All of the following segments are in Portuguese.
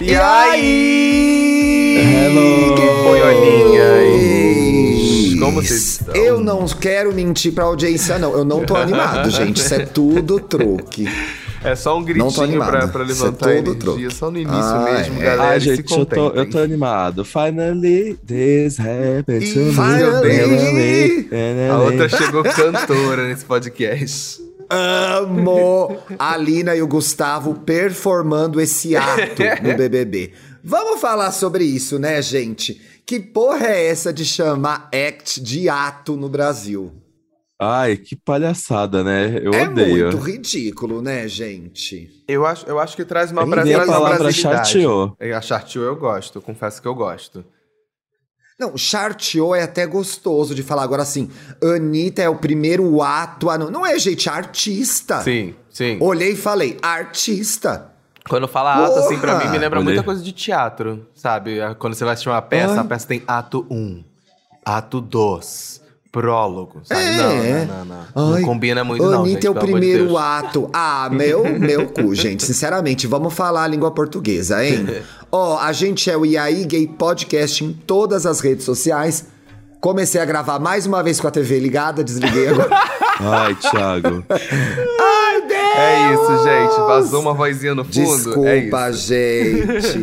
E aí? Hello. Boiolinhas. Como vocês estão? Eu não quero mentir pra audiência, não. Eu não tô animado, gente. Isso é tudo truque. É só um Não tô gritinho animado. pra, pra Isso é levantar a todo energia. Só no início Ah, mesmo, é. galera. Ai, se gente, eu tô, eu tô animado. Finally, this happened to me. Finally. A outra chegou cantora nesse podcast. Amo a Lina e o Gustavo performando esse ato no BBB. Vamos falar sobre isso, né, gente? Que porra é essa de chamar act de ato no Brasil? Ai, que palhaçada, né? Eu é odeio. muito ridículo, né, gente? Eu acho, eu acho que traz uma, Eu bra- odeio a palavra chateou. É, A chateou eu gosto, confesso que eu gosto. Não, charteou é até gostoso de falar. Agora, assim, Anitta é o primeiro ato. a Não, não é, gente, é artista. Sim, sim. Olhei e falei, artista. Quando fala ato, assim, pra Porra! mim me lembra Olhei. muita coisa de teatro, sabe? Quando você vai assistir uma peça, Ai. a peça tem ato 1, ato 2, prólogo, sabe? É. Não, não, não, não. Não combina muito, não, Anitta é o de primeiro Deus. ato. Ah, meu, meu cu, gente. Sinceramente, vamos falar a língua portuguesa, hein? Ó, a gente é o IAI Gay Podcast em todas as redes sociais. Comecei a gravar mais uma vez com a TV ligada, desliguei agora. Ai, Thiago. Ai, Deus! É isso, gente. Vazou uma vozinha no fundo. é. Desculpa, gente.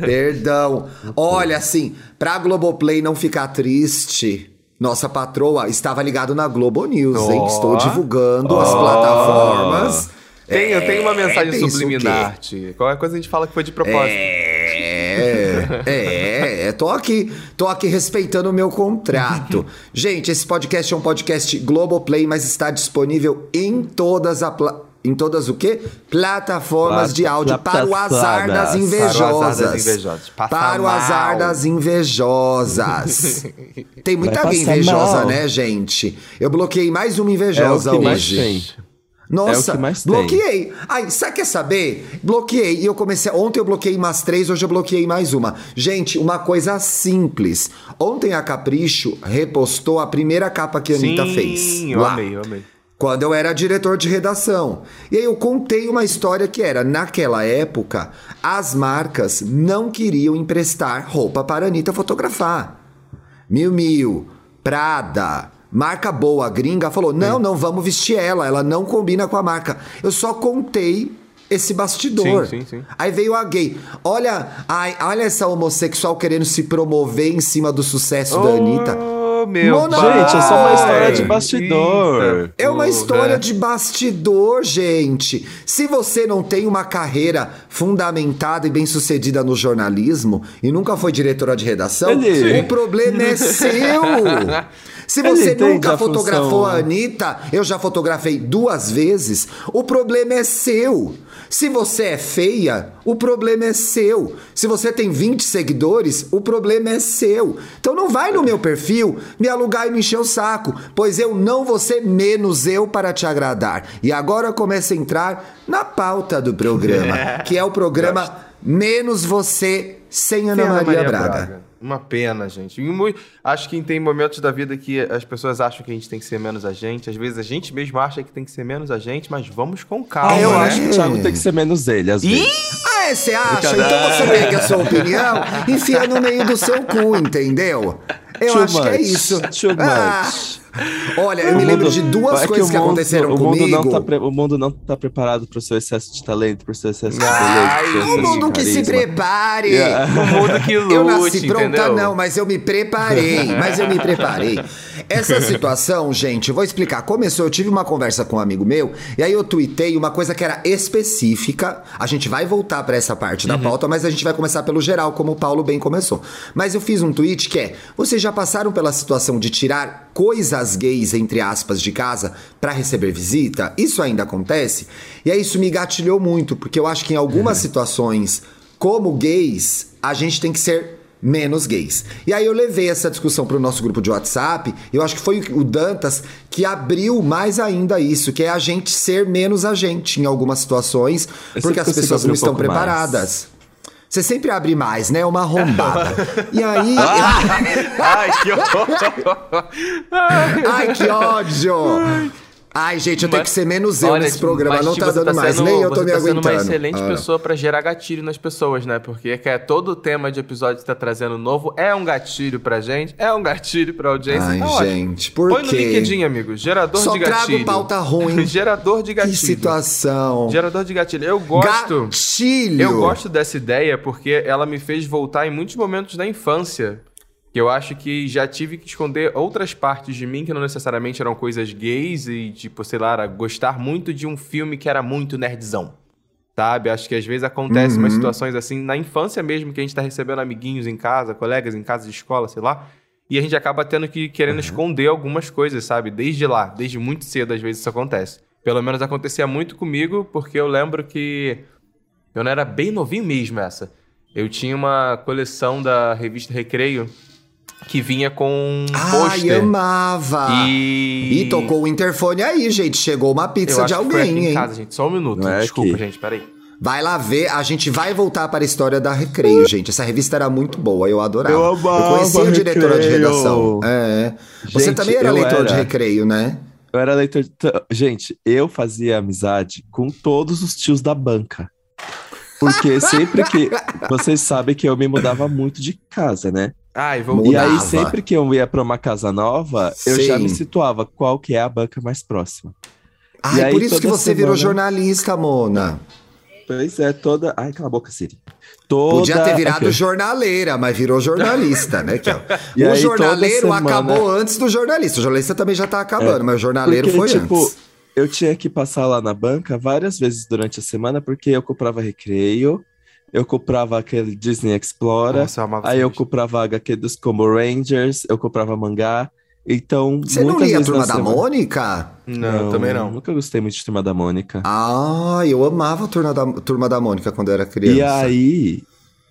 Perdão. Olha, assim, pra Globoplay não ficar triste, nossa patroa estava ligado na Globo News, hein? Ó. Estou divulgando as Ó. plataformas. Tem, eu tenho uma mensagem pensa o subliminar, Ti. Qualquer coisa a gente fala que foi de propósito. É, é, é, tô aqui, tô aqui respeitando o meu contrato. Gente, esse podcast é um podcast Globoplay, mas está disponível em todas a pla- em todas o quê? Plataformas Plat- de áudio para o azar das invejosas. Para o azar das invejosas. Tem muita Vai invejosa, mal. né, gente? Eu bloqueei mais uma É o invejosa que mais hoje. tem. Nossa, É mais tem. bloqueei. Ai, sabe quer saber? Bloqueei. E eu comecei. Ontem eu bloqueei umas três, hoje eu bloqueei mais uma. Gente, uma coisa simples. Ontem a Capricho repostou a primeira capa que a Anitta fez. Sim, eu lá, amei, eu amei. Quando eu era diretor de redação. E aí eu contei uma história que era, naquela época, as marcas não queriam emprestar roupa para a Anitta fotografar. Miu Miu, Prada, marca boa, gringa, falou: não, não vamos vestir ela, ela não combina com a marca. Eu só contei esse bastidor. Sim, sim, sim. Aí veio a gay. Olha, ai, olha essa homossexual querendo se promover em cima do sucesso da Anitta. Meu Gente, é só uma história de bastidor. Eita, É uma história de bastidor, gente. Se você não tem uma carreira fundamentada e bem-sucedida no jornalismo e nunca foi diretora de redação, Ele- o problema é seu. Se você nunca a fotografou função. a Anitta, eu já fotografei duas vezes, o problema é seu. Se você é feia, o problema é seu. Se você tem 20 seguidores, o problema é seu. Então não vai no meu perfil me alugar e me encher o saco, pois eu não vou ser menos eu para te agradar. E agora começa a entrar na pauta do programa, que é o programa Menos Você sem Ana Sem Maria, Braga. Uma pena, gente. E mui- Acho que tem momentos da vida que as pessoas acham que a gente tem que ser menos a gente. Às vezes a gente mesmo acha que tem que ser menos a gente, mas vamos com calma. Ah, eu né? acho que o Thiago tem que ser menos ele, às vezes. Ah, é, você acha? Então você pega a sua opinião e enfia no meio do seu cu, entendeu? Eu Too acho que é much, isso. too Ah, much. Olha, eu me lembro de duas É coisas o que mundo- aconteceram o mundo comigo. Não tá pre- o mundo não tá preparado pro seu excesso de talento, pro seu excesso de Ai, pro seu O excesso mundo que se prepare. Yeah. O mundo que lute, Eu nasci pronta, entendeu? não, mas eu me preparei. Mas eu me preparei. Essa situação, gente, eu vou explicar. Começou, eu tive uma conversa com um amigo meu, e aí eu tuitei uma coisa que era específica. A gente vai voltar pra essa parte da pauta, mas a gente vai começar pelo geral, como o Paulo bem começou. Mas eu fiz um tweet que é: vocês já passaram pela situação de tirar coisas gays, entre aspas, de casa pra receber visita? Isso ainda acontece? E aí isso me gatilhou muito, porque eu acho que em algumas situações, como gays, a gente tem que ser menos gays. E aí eu levei essa discussão para o nosso grupo de WhatsApp. Eu acho que foi o Dantas que abriu mais ainda isso, que é a gente ser menos a gente em algumas situações, Eu porque as pessoas não um estão pouco mais. Você sempre abre mais, né? Uma arrombada. e aí. Ai, que horror! Ai, que ódio! Ai, gente, eu tenho Mas- que ser menos eu Olha, nesse programa. Não tipo, tá você dando mais. sendo- Nem eu tô você me tá sendo aguentando. uma excelente Ah. pessoa pra gerar gatilho nas pessoas, né? Porque é todo tema de episódio que tá trazendo novo é um gatilho pra gente, é um gatilho pra audiência. Ai, tá gente, por Põe no quê? LinkedIn, amigo. Gerador Só de gatilho. trago pauta ruim. Gerador de Que gatilho. situação. Gerador de gatilho. Eu gosto. Gatilho. Eu gosto dessa ideia porque ela me fez voltar em muitos momentos da infância. Que eu acho que já tive que esconder outras partes de mim que não necessariamente eram coisas gays e, tipo, sei lá, era gostar muito de um filme que era muito nerdzão. Sabe? Acho que às vezes acontece Uhum. umas situações assim, na infância mesmo, que a gente tá recebendo amiguinhos em casa, colegas em casa de escola, sei lá. E a gente acaba tendo que querendo esconder algumas coisas, sabe? Desde lá, desde muito cedo, às vezes isso acontece. Pelo menos acontecia muito comigo, porque eu lembro que eu não era bem novinho mesmo essa. Eu tinha uma coleção da revista Recreio que vinha com um Ai, pôster. amava. E... E tocou o interfone aí, gente. Chegou uma Eu pizza de alguém, em hein? casa, gente. Só um minuto. Não é Desculpa, aqui. gente. Peraí. Vai lá ver, a gente vai voltar para a história da Recreio, gente. Essa revista era muito boa, eu adorava. Eu amava conhecia a diretora de redação. É. Você Gente, também era eu leitor de era. Recreio, né? Eu era leitor de... Gente, eu fazia amizade com todos os tios da banca. Porque sempre que... Vocês sabem que eu me mudava muito de casa, né? Ai, vou... E aí, sempre que eu ia pra uma casa nova, eu já Sim. me situava qual que é a banca mais próxima. Ai, aí, por isso que você virou semana- jornalista, Mona. Pois é, toda... Ai, cala a boca, Siri. Toda... Podia ter virado Aqui. jornaleira, mas virou jornalista, né? O aí, jornaleiro semana- acabou antes do jornalista. O jornalista também já tá acabando, mas o jornaleiro Porque, foi tipo, antes. eu tinha que passar lá na banca várias vezes durante a semana, porque eu comprava recreio, eu comprava aquele Disney Explorer, Nossa, eu amava aí eu comprava HQ dos Como Rangers, eu comprava mangá. Então, Você não muitas lia a vezes Turma da semana- Mônica? Não, também não. Nunca gostei muito de Turma da Mônica. Ah, eu amava a Turma da, Turma da Mônica quando eu era criança. E aí,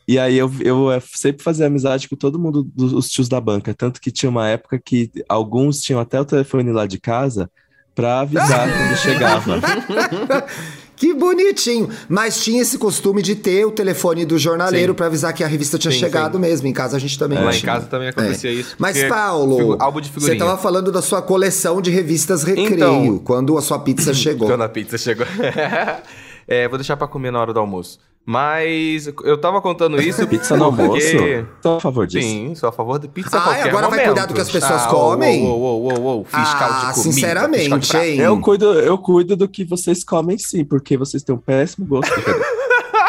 e aí eu, eu eh, sempre fazia amizade com todo mundo dos tios da banca. Tanto que tinha uma época que alguns tinham até o telefone lá de casa pra avisar quando chegava. Que bonitinho. Mas tinha esse costume de ter o telefone do jornaleiro pra avisar que a revista tinha Sim, chegado sim. mesmo. Em casa a gente também Lá em tinha. casa também acontecia isso. Mas, Paulo, você figurinha. tava falando da sua coleção de revistas Recreio, Então- quando a sua pizza chegou. Quando a pizza chegou. é, vou deixar pra comer na hora do almoço. Mas eu tava contando isso. Pizza no almoço? porque- Tô a favor disso. Sim, sou a favor de pizza a Ai, qualquer agora vai momento. cuidar do que as pessoas Ah, comem? Uou, uou, uou, uou, fiscal Ah, de comida. sinceramente, de hein? Eu cuido, eu cuido do que vocês comem sim, porque vocês têm um péssimo gosto.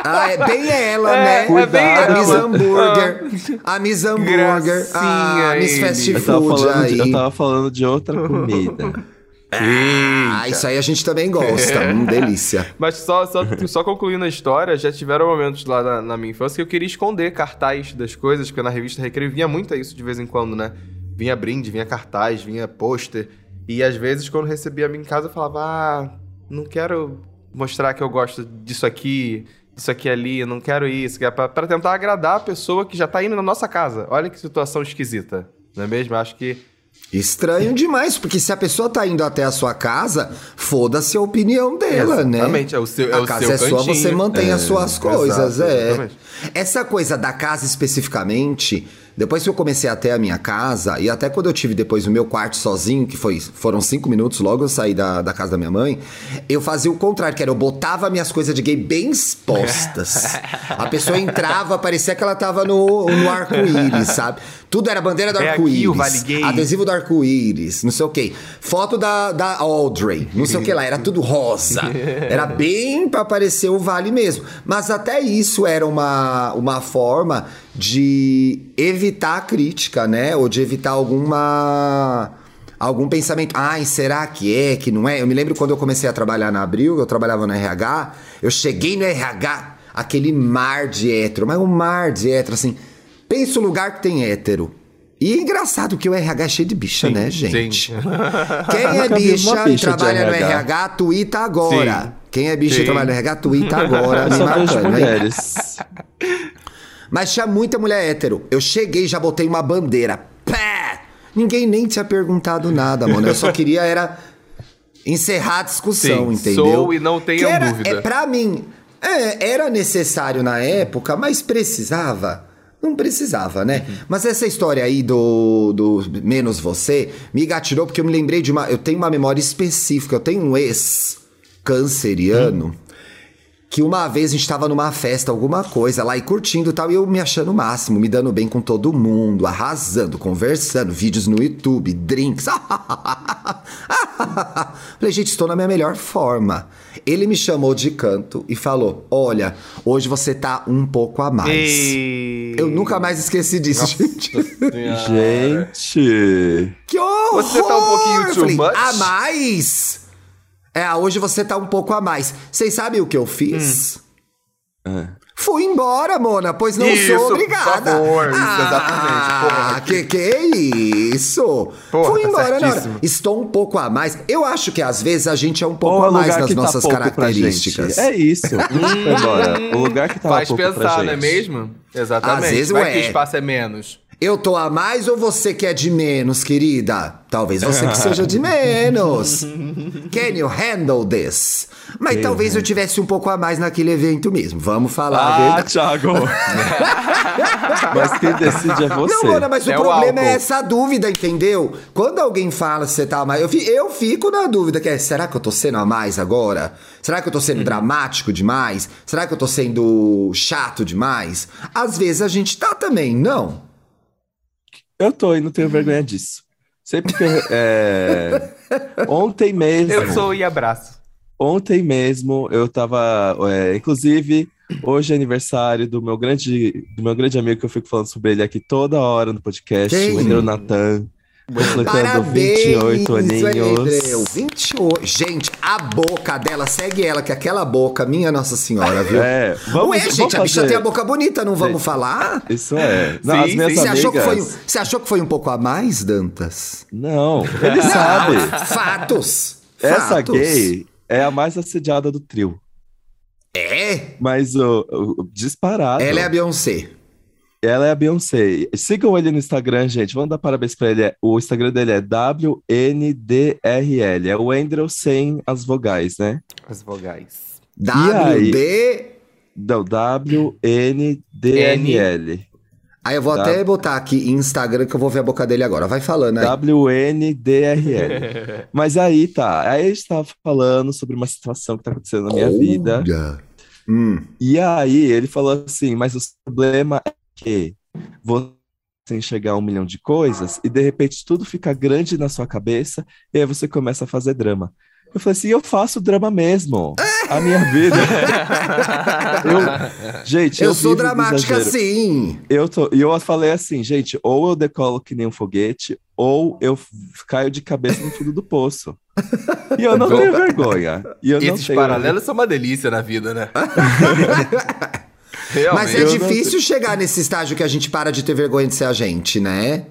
Ah, é bem ela, É, né? é bem a Miss ela. Hambúrguer. A Miss Hambúrguer. A Gracinha Miss ele. Fast Eu tava, Food falando aí. de, eu tava falando de outra comida. Ah, isso aí a gente também gosta. Hum, delícia. Mas só, só, só concluindo a história, já tiveram momentos lá na, na minha infância que eu queria esconder cartaz das coisas, porque na revista Recreio vinha muito isso de vez em quando, né? Vinha brinde, vinha cartaz, vinha pôster. E às vezes, quando recebia a minha em casa, eu falava, ah, não quero mostrar que eu gosto disso aqui, disso aqui ali, não quero isso. que é pra, pra tentar agradar a pessoa que já tá indo na nossa casa. Olha que situação esquisita, não é mesmo? Acho que Estranho demais, porque se a pessoa tá indo até a sua casa, foda-se a opinião dela, né? Exatamente, é o seu- é a o casa seu é sua, cantinho. você mantém É, as suas exato, coisas, é. exatamente. Essa coisa da casa especificamente, depois que eu comecei até a minha casa, e até quando eu tive depois o meu quarto sozinho, que foi, foram cinco minutos, logo eu saí da, da casa da minha mãe, eu fazia o contrário, que era eu botava minhas coisas de gay bem expostas. a pessoa entrava, parecia que ela tava no, no arco-íris, sabe? Tudo era bandeira do É arco-íris. Vale. Adesivo do arco-íris, não sei o quê. Foto da, da Audrey, não sei o que lá, era tudo rosa. Era bem pra parecer o Vale mesmo. Mas até isso era uma, uma forma de evitar a crítica, né? Ou de evitar alguma. Algum pensamento, ai, será que é, que não é? Eu me lembro quando eu comecei a trabalhar na Abril, eu trabalhava no RH, eu cheguei no RH, aquele mar de hétero, mas um mar de hétero, assim. Pensa o lugar que tem hétero. E é engraçado que o RH é cheio de bicha, Sim, né, gente? sim. Quem é bicha, e bicha de trabalha no RH. RH, tuita agora. Sim. Quem é bicha Sim. e trabalha no RH, tuita agora. Me marcando, mulheres. Mas tinha muita mulher hétero. Eu cheguei e já botei uma bandeira. Pé! Ninguém nem tinha perguntado nada, mano. Eu só queria era encerrar a discussão, Sim, entendeu? sou e não Que era, dúvida. É, pra mim, é, era necessário na época, mas precisava. Não precisava, né? Mas essa história aí do, do menos você me gatilhou porque eu me lembrei de uma. Eu tenho uma memória específica. Eu tenho um ex canceriano que uma vez a gente tava numa festa, alguma coisa lá e curtindo e tal, e eu me achando o máximo, me dando bem com todo mundo, arrasando, conversando, vídeos no YouTube, drinks. Falei, gente, estou na minha melhor forma. Ele me chamou de canto e falou: Olha, hoje você tá um pouco a mais. E... Eu nunca mais esqueci disso, gente. Gente. Que horror! Você tá um pouquinho too falei, much? A mais? É, hoje você tá um pouco a mais. Vocês sabem o que eu fiz? É. Fui embora, Mona, pois não Isso, sou por obrigada. favor, isso, ah, exatamente, porra. que que é isso? Porra, Fui tá embora certíssimo. Estou um pouco a mais. Eu acho que às vezes a gente é um pouco Ou a mais nas tá nossas pra características. É isso. Foi embora. O lugar que tava Faz pouco pra pensar, gente. não é mesmo? Exatamente. Às vezes, Vai ué. que o espaço é menos. Eu tô a mais ou você que é de menos, querida? Talvez você que seja de menos. Can you handle this? Mas talvez eu tivesse um pouco a mais naquele evento mesmo. Vamos falar a Ah, verdade. Thiago. Mas quem decide é você. Não, Ana, mas É o o problema é essa dúvida, entendeu? Quando alguém fala se você tá a mais, eu, fi- eu fico na dúvida, que é, será que eu tô sendo a mais agora? Será que eu tô Hum. sendo dramático demais? Será que eu tô sendo chato demais? Às vezes a gente tá também, não? Eu tô e não tenho vergonha disso. Sempre que eu, é, Ontem mesmo. Eu sou e abraço. Ontem mesmo eu tava. é, inclusive, hoje é aniversário do meu grande, do meu grande amigo que eu fico falando sobre ele aqui toda hora no podcast, Quem? o Natan. Parabéns, 28 aninhos. Andreu. 28. Gente, a boca dela, segue ela, que aquela boca, minha Nossa Senhora, viu? É, vamos, Ué, vamos gente, a bicha fazer- tem a boca bonita, não vamos Gente, falar? Isso é. Não, Sim, sim. Você achou, que foi, você achou que foi um pouco a mais, Dantas? Não, ele sabe. Fatos. Essa Fatos. gay é a mais assediada do trio. É? Mas o, o- o disparado. Ela é a Beyoncé. Ela é a Beyoncé. Sigam ele no Instagram, gente. Vamos dar parabéns pra ele. O Instagram dele é WNDRL. É o Andrew sem as vogais, né? As vogais. WD. Não, WNDRL. Aí eu vou Tá. até botar aqui Instagram que eu vou ver a boca dele agora. Vai falando aí. WNDRL. Mas aí tá. Aí a gente tava falando sobre uma situação que tá acontecendo na minha vida. Olha. Hum. E aí ele falou assim: mas o problema é que você enxergar um milhão de coisas e de repente tudo fica grande na sua cabeça e aí você começa a fazer drama. Eu falei assim: eu faço drama mesmo. A minha vida. Eu- gente, Eu, eu, sou dramática sim. Eu tô, e eu falei assim, gente, ou eu decolo que nem um foguete, ou eu caio de cabeça no fundo do poço. E eu não tenho vergonha. E eu não Esses tenho paralelos são uma delícia na vida, né? Realmente. Mas é Eu não difícil chegar nesse estágio que a gente para de ter vergonha de ser a gente, né?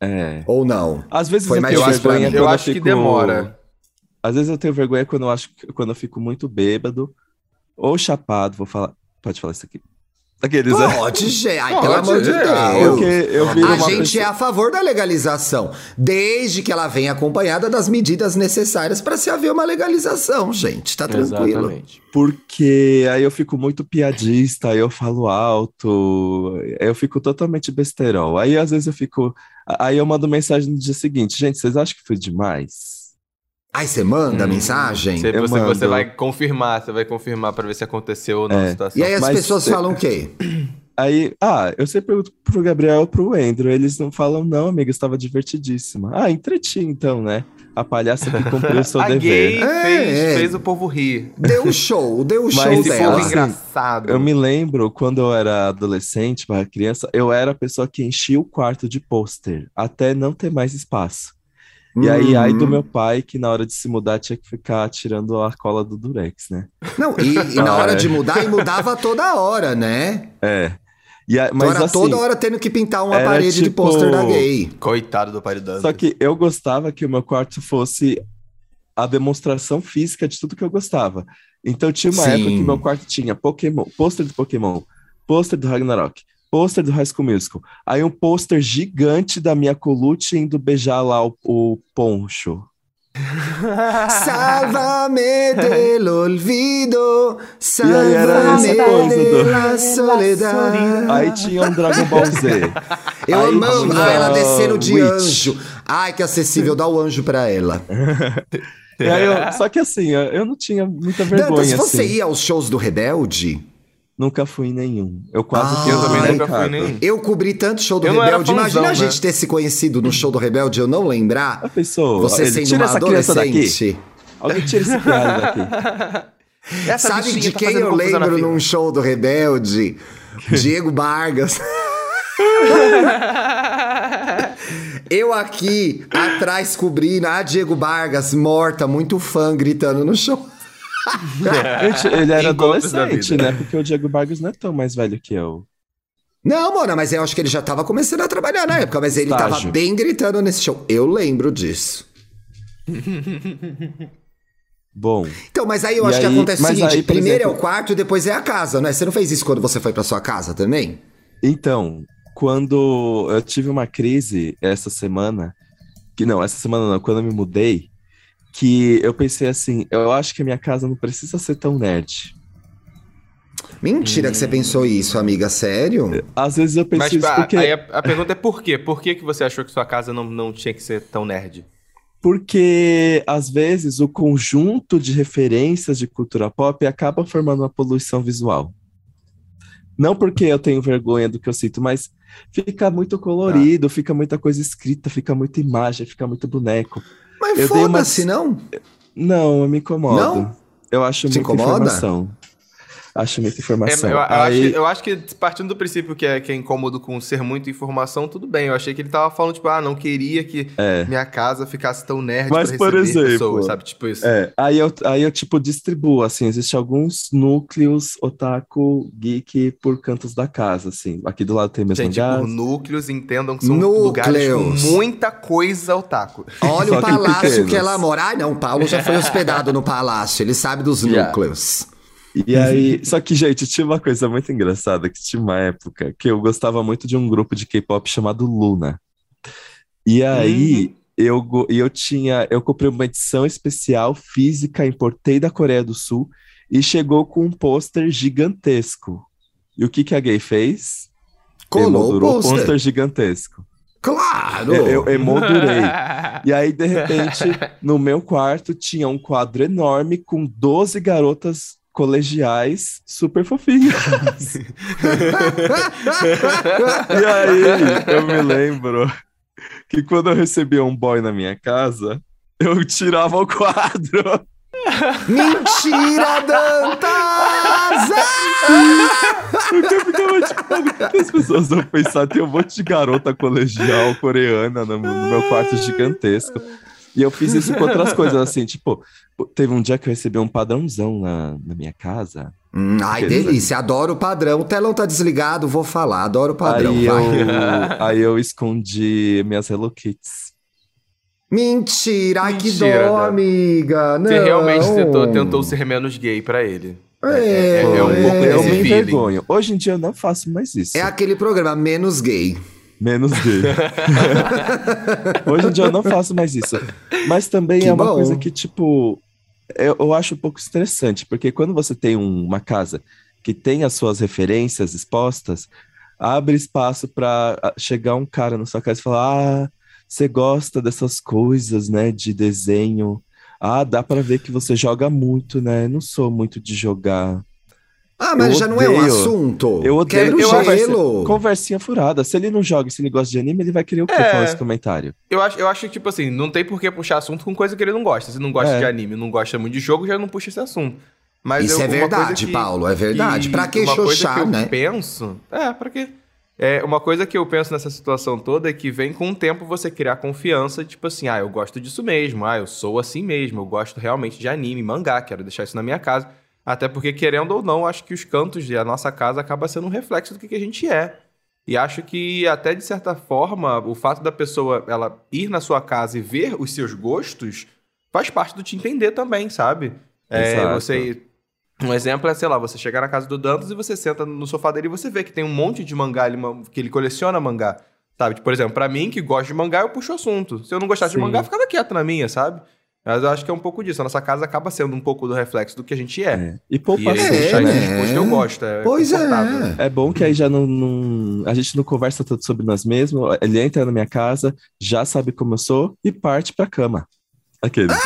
É. Ou não? Às vezes Foi eu mais tenho vergonha mim. Eu acho que fico- demora. Às vezes eu tenho vergonha quando eu acho quando eu fico muito bêbado ou chapado, vou falar. Pode falar isso aqui. Aqueles, né? Pode, gente. Ai, Pode, pelo amor de é. Deus. A gente pessoa- é a favor da legalização, desde que ela venha acompanhada das medidas necessárias para se haver uma legalização, gente. Tá tranquilo. Exatamente. Porque aí eu fico muito piadista, aí eu falo alto, eu fico totalmente besterol. Aí às vezes eu fico. Aí eu mando mensagem no dia seguinte, gente, vocês acham que foi demais? Aí você manda a Hum, mensagem? Você, você, você vai confirmar, você vai confirmar pra ver se aconteceu ou não a É. situação. E aí as Mas- pessoas falam o quê? Aí, ah, eu sempre pergunto pro Gabriel e pro Andrew, eles não falam, não, amiga, estava divertidíssima. Ah, entreti então, né? A palhaça que cumpriu o seu a dever. gay É, fez, é. fez o povo rir. Deu um show, deu um Mas show Esse dela. povo assim, engraçado. Eu me lembro quando eu era adolescente, barra criança, eu era a pessoa que enchia o quarto de pôster, até não ter mais espaço. E aí, aí do Hum. meu pai, que na hora de se mudar tinha que ficar tirando a cola do Durex, né? Não, e, e na Ah, hora é. de mudar, e mudava toda hora, né? É. E a- Então mas era assim, toda hora tendo que pintar uma parede de tipo- pôster da gay. Coitado do pai do só que eu gostava que o meu quarto fosse a demonstração física de tudo que eu gostava. Então tinha uma Sim. época que meu quarto tinha Pokémon, pôster do Pokémon, pôster do Ragnarok, pôster do High School Musical, aí um pôster gigante da minha Colucci indo beijar lá o, o poncho. Sálvame del olvido, E aí era sálvame essa coisa de do- la soledad. Aí tinha um Dragon Ball Z. Eu Aí amo tinha ela descendo de Witch. anjo. Ai, que acessível, dá o anjo pra ela. Aí eu- só que assim, eu não tinha muita Dantas, vergonha. você assim. ia aos shows do Rebelde? Nunca fui em nenhum. Eu quase Ah, fui Eu também Ai, nunca fui nem. Eu cobri tanto show do Eu Rebelde. Imagina fãzão, a gente né? ter se conhecido no show do Rebelde e eu não lembrar. A pessoa, Você ele, sendo tira uma essa criança daqui. adolescente. Alguém tira esse piada daqui. Essa Sabe de tá quem fazendo eu lembro num show do Rebelde? Diego Vargas. eu aqui, atrás, cobrindo a Diego Vargas, morta, muito fã, gritando no show. Ele era adolescente, né? Porque o Diego Vargas não é tão mais velho que eu. Não, Mona, mas eu acho que ele já tava começando a trabalhar na época, mas ele tava Estágio. bem gritando nesse show. Eu lembro disso. Bom, Então, mas aí eu acho que aí- acontece o seguinte: aí, primeiro é exemplo- o quarto e depois é a casa, né? Você não fez isso quando você foi pra sua casa também? então, quando eu tive uma crise essa semana, que não, essa semana não, quando eu me mudei, que eu pensei assim, eu acho que a minha casa não precisa ser tão nerd. Mentira que você pensou isso, amiga, sério? Às vezes eu penso Mas isso a, porque, aí a, a pergunta é por quê? Por que, que você achou que sua casa não, não tinha que ser tão nerd? porque às vezes o conjunto de referências de cultura pop acaba formando uma poluição visual. Não porque eu tenho vergonha do que eu sinto, mas fica muito colorido, fica muita coisa escrita, fica muita imagem, fica muito boneco. Mas dei uma- foda-se, não? Não, eu me incomodo. Não? Eu acho Te muita incomoda? informação. Acho muita É, informação. eu, eu Aí- acho, que- eu acho que partindo do princípio que é, que é incômodo com ser muita informação, tudo bem. Eu achei que ele tava falando, tipo, ah, não queria que É. minha casa ficasse tão nerd Mas, pra por exemplo, pessoas, sabe? Tipo isso. É, aí eu, aí eu, tipo, distribuo, assim, existem alguns núcleos otaku, geek, por cantos da casa, assim. Aqui do lado tem meus Gente, por núcleos, entendam que são Núcleos. lugares com muita coisa otaku. Olha Só o que palácio pequenos. que ela mora. Ai, não, o Paulo já foi hospedado no palácio, ele sabe dos Já. núcleos. E aí, só que, gente, tinha uma coisa muito engraçada, que tinha uma época que eu gostava muito de um grupo de K-pop chamado Luna. E aí, eu, go- e eu tinha, eu comprei uma edição especial física, importei da Coreia do Sul, e chegou com um pôster gigantesco. E o que que a gay fez? Colou o pôster gigantesco. Claro! Eu, eu emoldurei. E aí, de repente, no meu quarto tinha um quadro enorme com 12 garotas colegiais super fofinhas. E aí, eu me lembro que quando eu recebia um boy na minha casa, eu tirava o quadro. Mentira, Dantas! Porque eu ficava tipo, as pessoas vão pensar? Tem um monte de garota colegial coreana no, no meu quarto gigantesco. E eu fiz isso com outras coisas, assim, tipo, teve um dia que eu recebi um padrãozão na, na minha casa. Hum, ai, delícia, adoro o padrão. O telão tá desligado, vou falar, adoro o padrão, aí, vai. eu, aí eu escondi minhas Hello Kittys. Mentira, ai que Mentira, dó, Dan. amiga. Não. Você realmente tentou, tentou ser menos gay pra ele. É, é um pouco eu desse me envergonho. Hoje em dia eu não faço mais isso. É aquele programa menos gay. Menos gay. Hoje em dia eu não faço mais isso. Mas também Que é uma bom. coisa que, tipo, eu, eu acho um pouco estressante, porque quando você tem um- uma casa que tem as suas referências expostas, abre espaço para chegar um cara na sua casa e falar: Ah, você gosta dessas coisas, né, de desenho. Ah, dá pra ver que você joga muito, né? Não sou muito de jogar. Ah, mas Eu já não é um odeio. assunto. Eu odeio Quero conversa- gelo. Conversinha furada. Se ele não joga, e se ele gosta de anime, ele vai querer o quê É. com esse comentário? Eu acho, eu acho que, tipo assim, não tem por que puxar assunto com coisa que ele não gosta. Se não gosta É. de anime, não gosta muito de jogo, já não puxa esse assunto. Mas Isso eu- é uma coisa verdade, que- Paulo, é verdade. Pra que uma coisa xoxar, que eu né? penso... É, pra quê? É, uma coisa que eu penso nessa situação toda é que vem com o tempo você criar confiança, tipo assim, ah, eu gosto disso mesmo, ah, eu sou assim mesmo, eu gosto realmente de anime, mangá, quero deixar isso na minha casa. Até porque, querendo ou não, acho que os cantos da nossa casa acaba sendo um reflexo do que que a gente é. E acho que, até de certa forma, o fato da pessoa ela ir na sua casa e ver os seus gostos faz parte do te entender também, sabe? É, você. Um exemplo é, sei lá, você chegar na casa do Dantas e você senta no sofá dele e você vê que tem um monte de mangá, ele, que ele coleciona mangá. Sabe? Tipo, por exemplo, pra mim, que gosto de mangá, eu puxo assunto. Se eu não gostasse Sim. de mangá, eu ficava quieto na minha, sabe? Mas eu acho que é um pouco disso. A nossa casa acaba sendo um pouco do reflexo do que a gente é. É. E poupa E É, isso né? exposto, eu gosto. É Pois é. É bom que aí já não, não- A gente não conversa tanto sobre nós mesmos. Ele entra na minha casa, já sabe como eu sou e parte pra cama. Aqueles.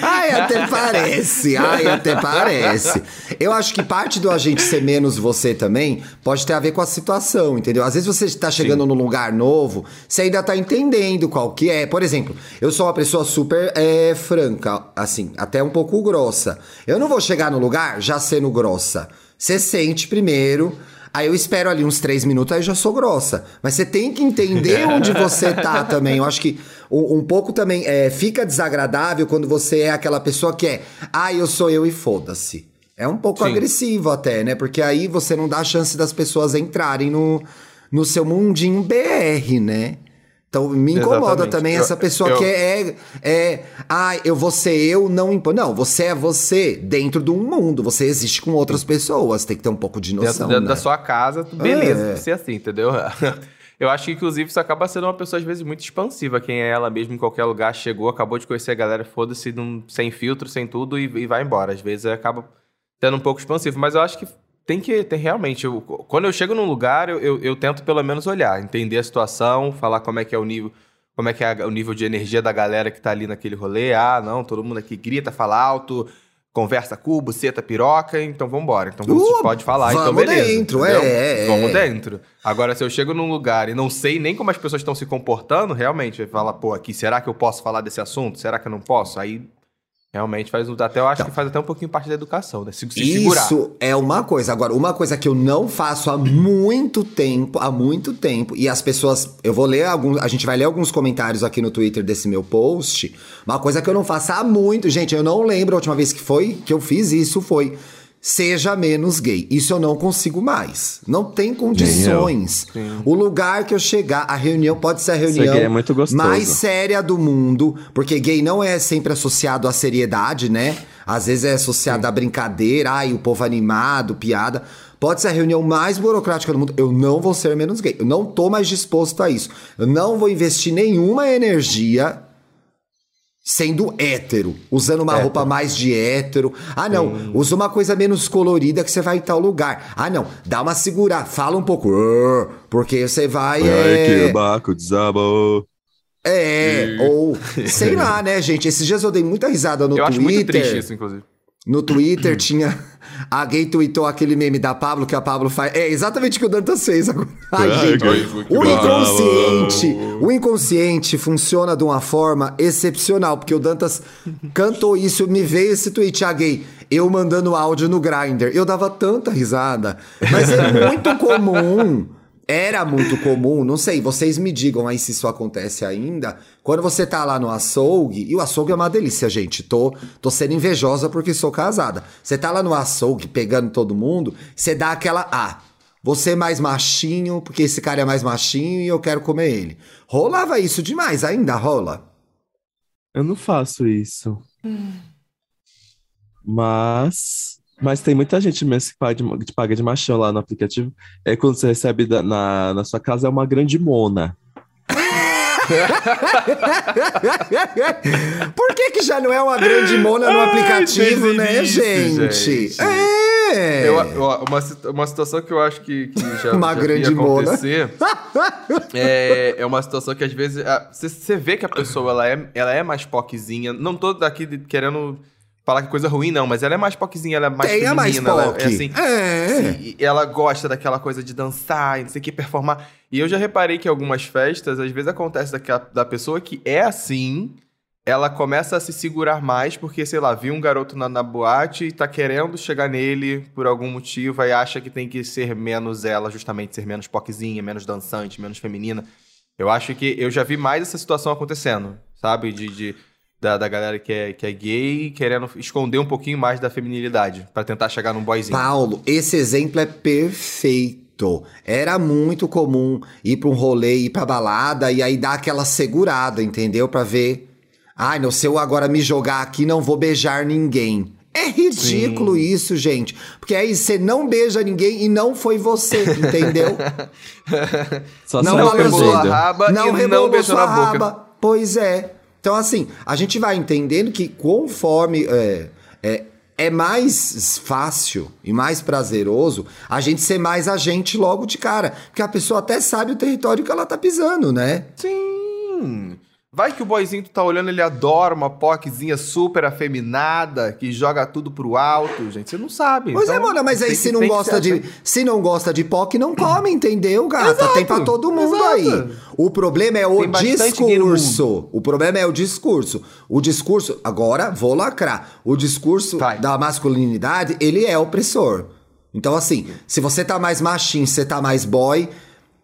Ai, até parece. Ai, até parece. Eu acho que parte do a gente ser menos você também pode ter a ver com a situação, entendeu? Às vezes você está chegando num lugar novo, você ainda tá entendendo qual que é. Por exemplo, eu sou uma pessoa super é, franca, assim, até um pouco grossa. Eu não vou chegar no lugar já sendo grossa. Você sente primeiro. Aí eu espero ali uns três minutos, aí eu já sou grossa. Mas você tem que entender onde você tá também. Eu acho que um, um pouco também é, fica desagradável quando você é aquela pessoa que é, ah, eu sou eu e foda-se. É um pouco Sim. agressivo até, né? Porque aí você não dá a chance das pessoas entrarem no, no seu mundinho BR, né? Então me incomoda Exatamente. também Eu- essa pessoa eu- que é, é. Ah, eu vou ser eu, não impo. Não, você é você dentro de um mundo. Você existe com outras pessoas. Tem que ter um pouco de noção. dentro né? da sua casa, beleza, É. tem que ser assim, entendeu? Eu acho que, inclusive, isso acaba sendo uma pessoa, às vezes, muito expansiva. Quem é ela mesmo em qualquer lugar, chegou, acabou de conhecer a galera, foda-se, sem filtro, sem tudo, e, e vai embora. Às vezes acaba sendo um pouco expansivo. Mas eu acho que tem que ter realmente. eu- quando eu chego num lugar, eu, eu, eu tento pelo menos olhar, entender a situação, falar como é que é o nível. Como é que é o nível de energia da galera que tá ali naquele rolê? Ah, não, todo mundo aqui grita, fala alto, conversa cubo, seta, piroca, então vambora. Então você Uh, pode falar, então vamos beleza. dentro, entendeu? é, é. Vamos dentro. Agora, se eu chego num lugar e não sei nem como as pessoas estão se comportando, realmente, fala, pô, aqui, será que eu posso falar desse assunto? Será que eu não posso? Aí, realmente, faz um- até eu acho que faz até um pouquinho parte da educação, né? Se, se segurar. Isso é uma coisa. Agora, uma coisa que eu não faço há muito tempo, há muito tempo, e as pessoas. Eu vou ler alguns. A gente vai ler alguns comentários aqui no Twitter desse meu post. Uma coisa que eu não faço há muito. Gente, eu não lembro a última vez que foi que eu fiz isso foi. Seja menos gay. Isso eu não consigo mais. Não tem condições. O lugar que eu chegar, a reunião pode ser a reunião é mais séria do mundo, porque gay não é sempre associado à seriedade, né? Às vezes é associado à brincadeira, ai, o povo animado, piada. Pode ser a reunião mais burocrática do mundo. Eu não vou ser menos gay. Eu não tô mais disposto a isso. Eu não vou investir nenhuma energia sendo hétero, usando uma Hétero. roupa mais de hétero. Ah, não, usa uma coisa menos colorida que você vai em tal lugar. Ah, não, dá uma segura, fala um pouco, porque você vai. Ai, é, que o barco desabou. é, ou sei lá, né, gente? Esses dias eu dei muita risada no eu acho Twitter. muito triste isso, inclusive. No Twitter tinha. A gay tweetou aquele meme da Pablo que a Pablo faz. É exatamente o que o Dantas fez agora. Ai, gente. O inconsciente. O inconsciente funciona de uma forma excepcional. Porque o Dantas cantou isso, me veio esse tweet, a gay. Eu mandando áudio no Grindr. Eu dava tanta risada. Mas é muito comum. Era muito comum, não sei, vocês me digam aí se isso acontece ainda. Quando você tá lá no açougue, e o açougue é uma delícia, gente. Tô, tô sendo invejosa porque sou casada. Você tá lá no açougue pegando todo mundo, você dá aquela. Ah, você é mais machinho, porque esse cara é mais machinho e eu quero comer ele. Rolava isso demais, ainda rola. Eu não faço isso. Mas. Mas tem muita gente mesmo que paga de, que paga de machão lá no aplicativo. É quando você recebe da- na, na sua casa é uma grande mona. Por que, que já não é uma grande mona no Ai, aplicativo, desde né, o início, gente? gente. É. Eu- eu- uma, uma situação que eu acho que, que já, Uma já grande ia mona. acontecer é, é uma situação que às vezes você você vê que a pessoa ela é, ela é mais poquezinha. Não tô daqui querendo falar que é coisa ruim, não, mas ela é mais poquezinha, ela é mais Tem a mais feminina, ela é assim. É. Sim, e ela gosta daquela coisa de dançar, e não sei o que, performar. E eu já reparei que algumas festas, às vezes acontece daquela, da pessoa que é assim, ela começa a se segurar mais, porque, sei lá, viu um garoto na, na boate e tá querendo chegar nele por algum motivo, aí acha que tem que ser menos ela, justamente ser menos poquezinha, menos dançante, menos feminina. Eu acho que eu já vi mais essa situação acontecendo, sabe? De, de- da, da galera que é, que é gay querendo esconder um pouquinho mais da feminilidade, pra tentar chegar num boyzinho. Paulo, esse exemplo é perfeito. Era muito comum ir pra um rolê, ir pra balada e aí dar aquela segurada, entendeu? Pra ver. Ai, não, se eu agora me jogar aqui, não vou beijar ninguém. É ridículo isso, gente. Porque aí você não beija ninguém e não foi você, entendeu? Só Não rebolou a raba não e não beijou na boca. raba. Pois é. Então, assim, a gente vai entendendo que conforme é, é, é mais fácil e mais prazeroso a gente ser mais agente logo de cara. Porque a pessoa até sabe o território que ela tá pisando, né? Sim. Vai que o boyzinho tu tá olhando, ele adora uma POCzinha super afeminada, que joga tudo pro alto, gente. Você não sabe. Pois é, Então, mano, mas aí tem se não gosta de. Se não gosta de POC, não come, entendeu, gata? Exato, tem pra todo mundo exato. aí. O problema é o discurso. O problema é o discurso. O discurso. Agora, vou lacrar. O discurso Vai. da masculinidade, ele é opressor. Então, assim, se você tá mais machinho, se você tá mais boy.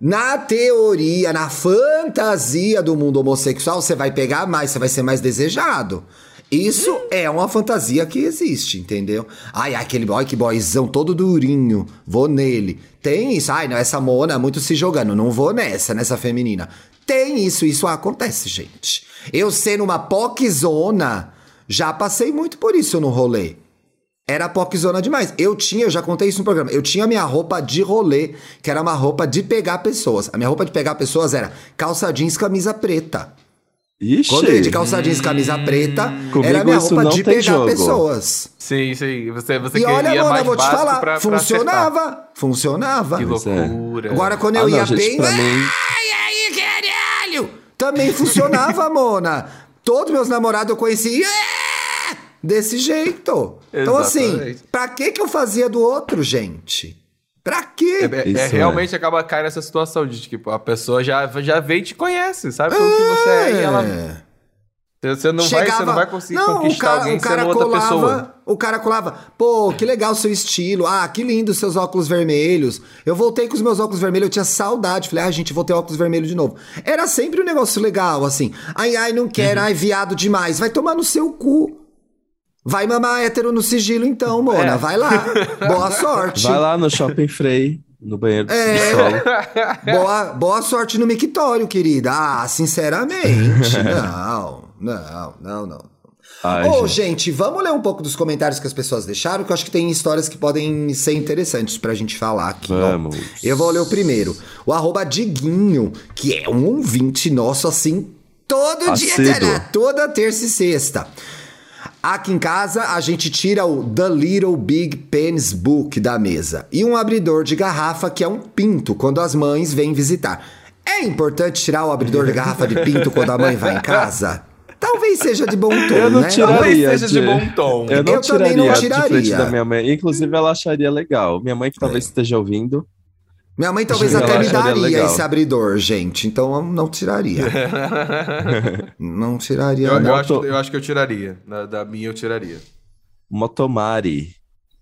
Na teoria, na fantasia do mundo homossexual, você vai pegar mais, você vai ser mais desejado. Isso é uma fantasia que existe, entendeu? Ai, aquele boy, que boyzão todo durinho, vou nele. Tem isso, ai, não, essa mona muito se jogando, não vou nessa, nessa feminina. Tem isso, isso acontece, gente. Eu sendo uma poczona, já passei muito por isso no rolê. Era poczona demais. Eu tinha, eu já contei isso no programa, eu tinha minha roupa de rolê, que era uma roupa de pegar pessoas. A minha roupa de pegar pessoas era calça jeans, camisa preta. Ixi. Quando eu ia de calça jeans, camisa preta, Comigo era minha roupa de pegar jogo. pessoas. Sim, sim. Você, você E olha, mano, eu vou te falar, pra, pra acertar. funcionava. funcionava. Que é. loucura. Agora, quando eu Ah, não, ia gente, bem. pra mim- Ai, caralho! Também funcionava, Mona. Todos meus namorados eu conheci. Desse jeito. Então, assim, Exatamente. pra que que eu fazia do outro, gente? Pra quê? É, é- é, Isso é. realmente acaba caindo nessa situação de tipo, a pessoa já, já veio e te conhece, sabe como que você é e ela. Você não, vai, você não vai conseguir Não, conquistar o cara, alguém o cara sendo outra colava, pessoa. O cara colava, pô, que legal o seu estilo. Ah, que lindo os seus óculos vermelhos. Eu voltei com os meus óculos vermelhos, eu tinha saudade. Falei, ah, gente, vou ter óculos vermelhos de novo. Era sempre um negócio legal, assim. Ai, ai, não quero, Uhum. ai, viado demais. Vai tomar no seu cu. Vai mamar hétero no sigilo, então, Mona. É. Vai lá. Boa sorte. Vai lá no Shopping Frey, no banheiro do É. subsolo. Boa, boa sorte no mictório, querida. Ah, sinceramente. não, não, não, não. Ai, Ô, gente. gente, vamos ler um pouco dos comentários que as pessoas deixaram, que eu acho que tem histórias que podem ser interessantes pra gente falar aqui. ó. Vamos. Eu vou ler o primeiro. O arroba Diguinho, que é um ouvinte nosso, assim, todo dia, Assíduo. terá, toda terça e sexta. Aqui em casa, a gente tira o The Little Big Penis Book da mesa e um abridor de garrafa que é um pinto quando as mães vêm visitar. É importante tirar o abridor de garrafa de pinto quando a mãe vai em casa? Talvez seja de bom tom, Eu não né? tiraria Talvez seja de bom tom. Eu não Eu também tiraria, não de frente tiraria. da minha mãe. Inclusive, ela acharia legal. Minha mãe que É. talvez esteja ouvindo. Minha mãe talvez até me daria esse abridor, gente. Então eu não tiraria. não tiraria, Eu, eu não. acho, eu acho que eu tiraria. Da, da minha eu tiraria. Motomari.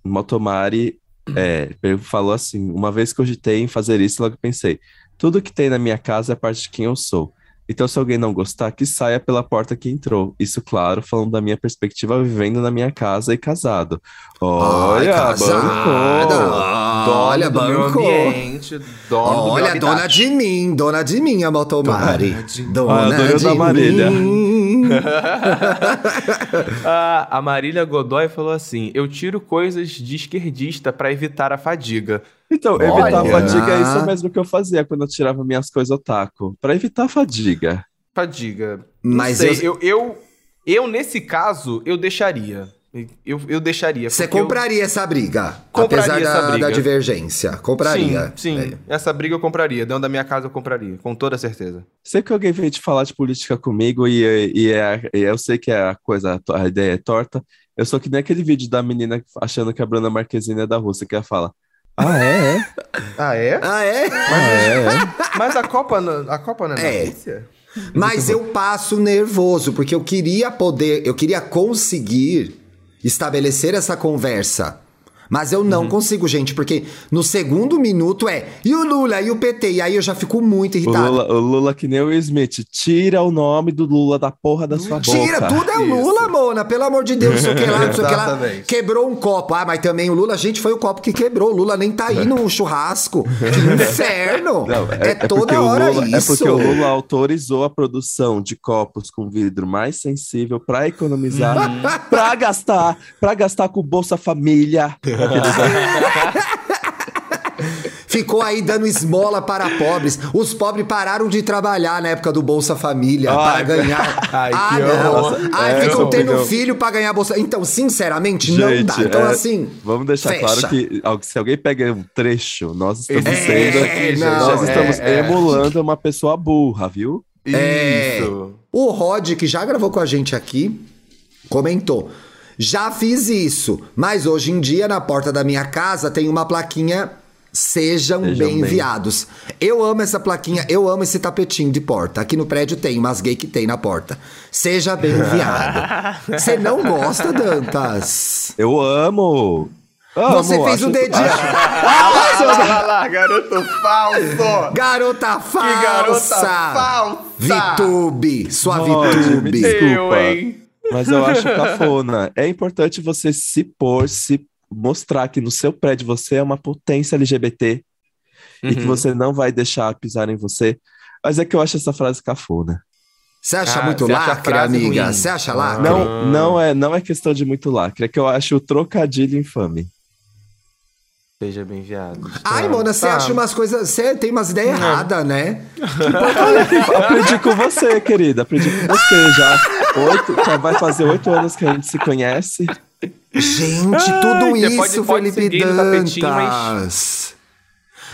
Motomari é, ele falou assim: uma vez que eu cogitei em fazer isso, logo pensei: tudo que tem na minha casa é parte de quem eu sou. Então, se alguém não gostar, que saia pela porta que entrou. Isso, claro, falando da minha perspectiva vivendo na minha casa e casado. Olha, casada. bancou. Olha, bancou. ambiente, Olha, dona de mim, dona de mim, a Motomari. Dona Dona Ah, o de da Marília. mim. Ah, a Marília Godoy falou assim: Eu tiro coisas de esquerdista pra evitar a fadiga. Então, Olha. evitar a fadiga é isso mesmo que eu fazia quando eu tirava minhas coisas otaku. Pra evitar a fadiga. Fadiga. Não Mas sei, eu- eu... Eu, eu, nesse caso, eu deixaria. Eu, eu deixaria. Você porque eu- compraria essa briga? Compraria apesar essa da, briga. da divergência. Compraria. Sim, sim. É. Essa briga eu compraria. Dentro da minha casa eu compraria, com toda certeza. Sempre que alguém vem te falar de política comigo e, e, é- e eu sei que é a coisa, a ideia é torta, eu sou que nem aquele vídeo da menina achando que a Bruna Marquezine é da Rússia, que ela fala: Ah, é? é? Ah, é? Ah, é? Ah, é? é? Mas a Copa, não- a Copa não é, É. na Rússia? Mas eu passo nervoso, porque eu queria poder, eu queria conseguir estabelecer essa conversa. Mas eu Uhum. não consigo, gente, porque no segundo minuto é e o Lula e o PT, e aí eu já fico muito O irritado. Lula, o Lula, que nem o Will Smith, tira o nome do Lula da porra da sua Tira, boca. tudo é o Isso. Lula, Mona, pelo amor de Deus, não sei o que lá, não sei o que lá. Quebrou um copo. Ah, mas também o Lula, gente, foi o copo que quebrou. O Lula nem tá aí no churrasco. Que inferno! Não, é, porque toda o hora Lula- isso. É porque o Lula autorizou a produção de copos com vidro mais sensível para economizar, para gastar, para gastar com o Bolsa Família. Ficou aí dando esmola para pobres. Os pobres pararam de trabalhar na época do Bolsa Família Ai, para ganhar. ai, ah, que não. Ai, É, ficam não, tendo não. filho para ganhar Bolsa. Então, sinceramente, não Gente, dá. Então, é, assim. Vamos deixar fecha. claro que se alguém pega um trecho, nós estamos É, sendo. é, nós não, estamos é, é. emulando uma pessoa burra, viu? É. Isso. O Rod, que já gravou com a gente aqui, comentou. Já fiz isso, mas hoje em dia na porta da minha casa tem uma plaquinha Sejam, Sejam bem bem. enviados. Eu amo essa plaquinha, eu amo esse tapetinho de porta. Aqui no prédio tem umas gay que tem na porta. Seja bem enviado. Você não gosta, Dantas? Eu amo! amo Você fez acho- o dedinho. Ah, lá, lá, lá, garoto falso! Garota falsa! Que garota falsa! Vitube, sua Rod, me Vitube. desculpa. Eu, hein? Mas eu acho cafona. É importante você se pôr, se mostrar que no seu prédio você é uma potência LGBT e que Uhum. você não vai deixar pisar em você. Mas é que eu acho essa frase cafona. Você acha Ah, muito você lacre, amiga? ruim. Você acha lacre? Não, Ah. não, é, não é questão de muito lacre, é que eu acho o trocadilho infame. Seja bem enviado. Ai, Tá. Mona, você Tá. acha umas coisas. Você tem umas ideias erradas, né? Aprendi com você, querida. Aprendi com você já. Oito, já vai fazer oito anos que a gente se conhece. Gente, Ai, tudo você isso, pode- pode Felipe tapetinho, Dantas.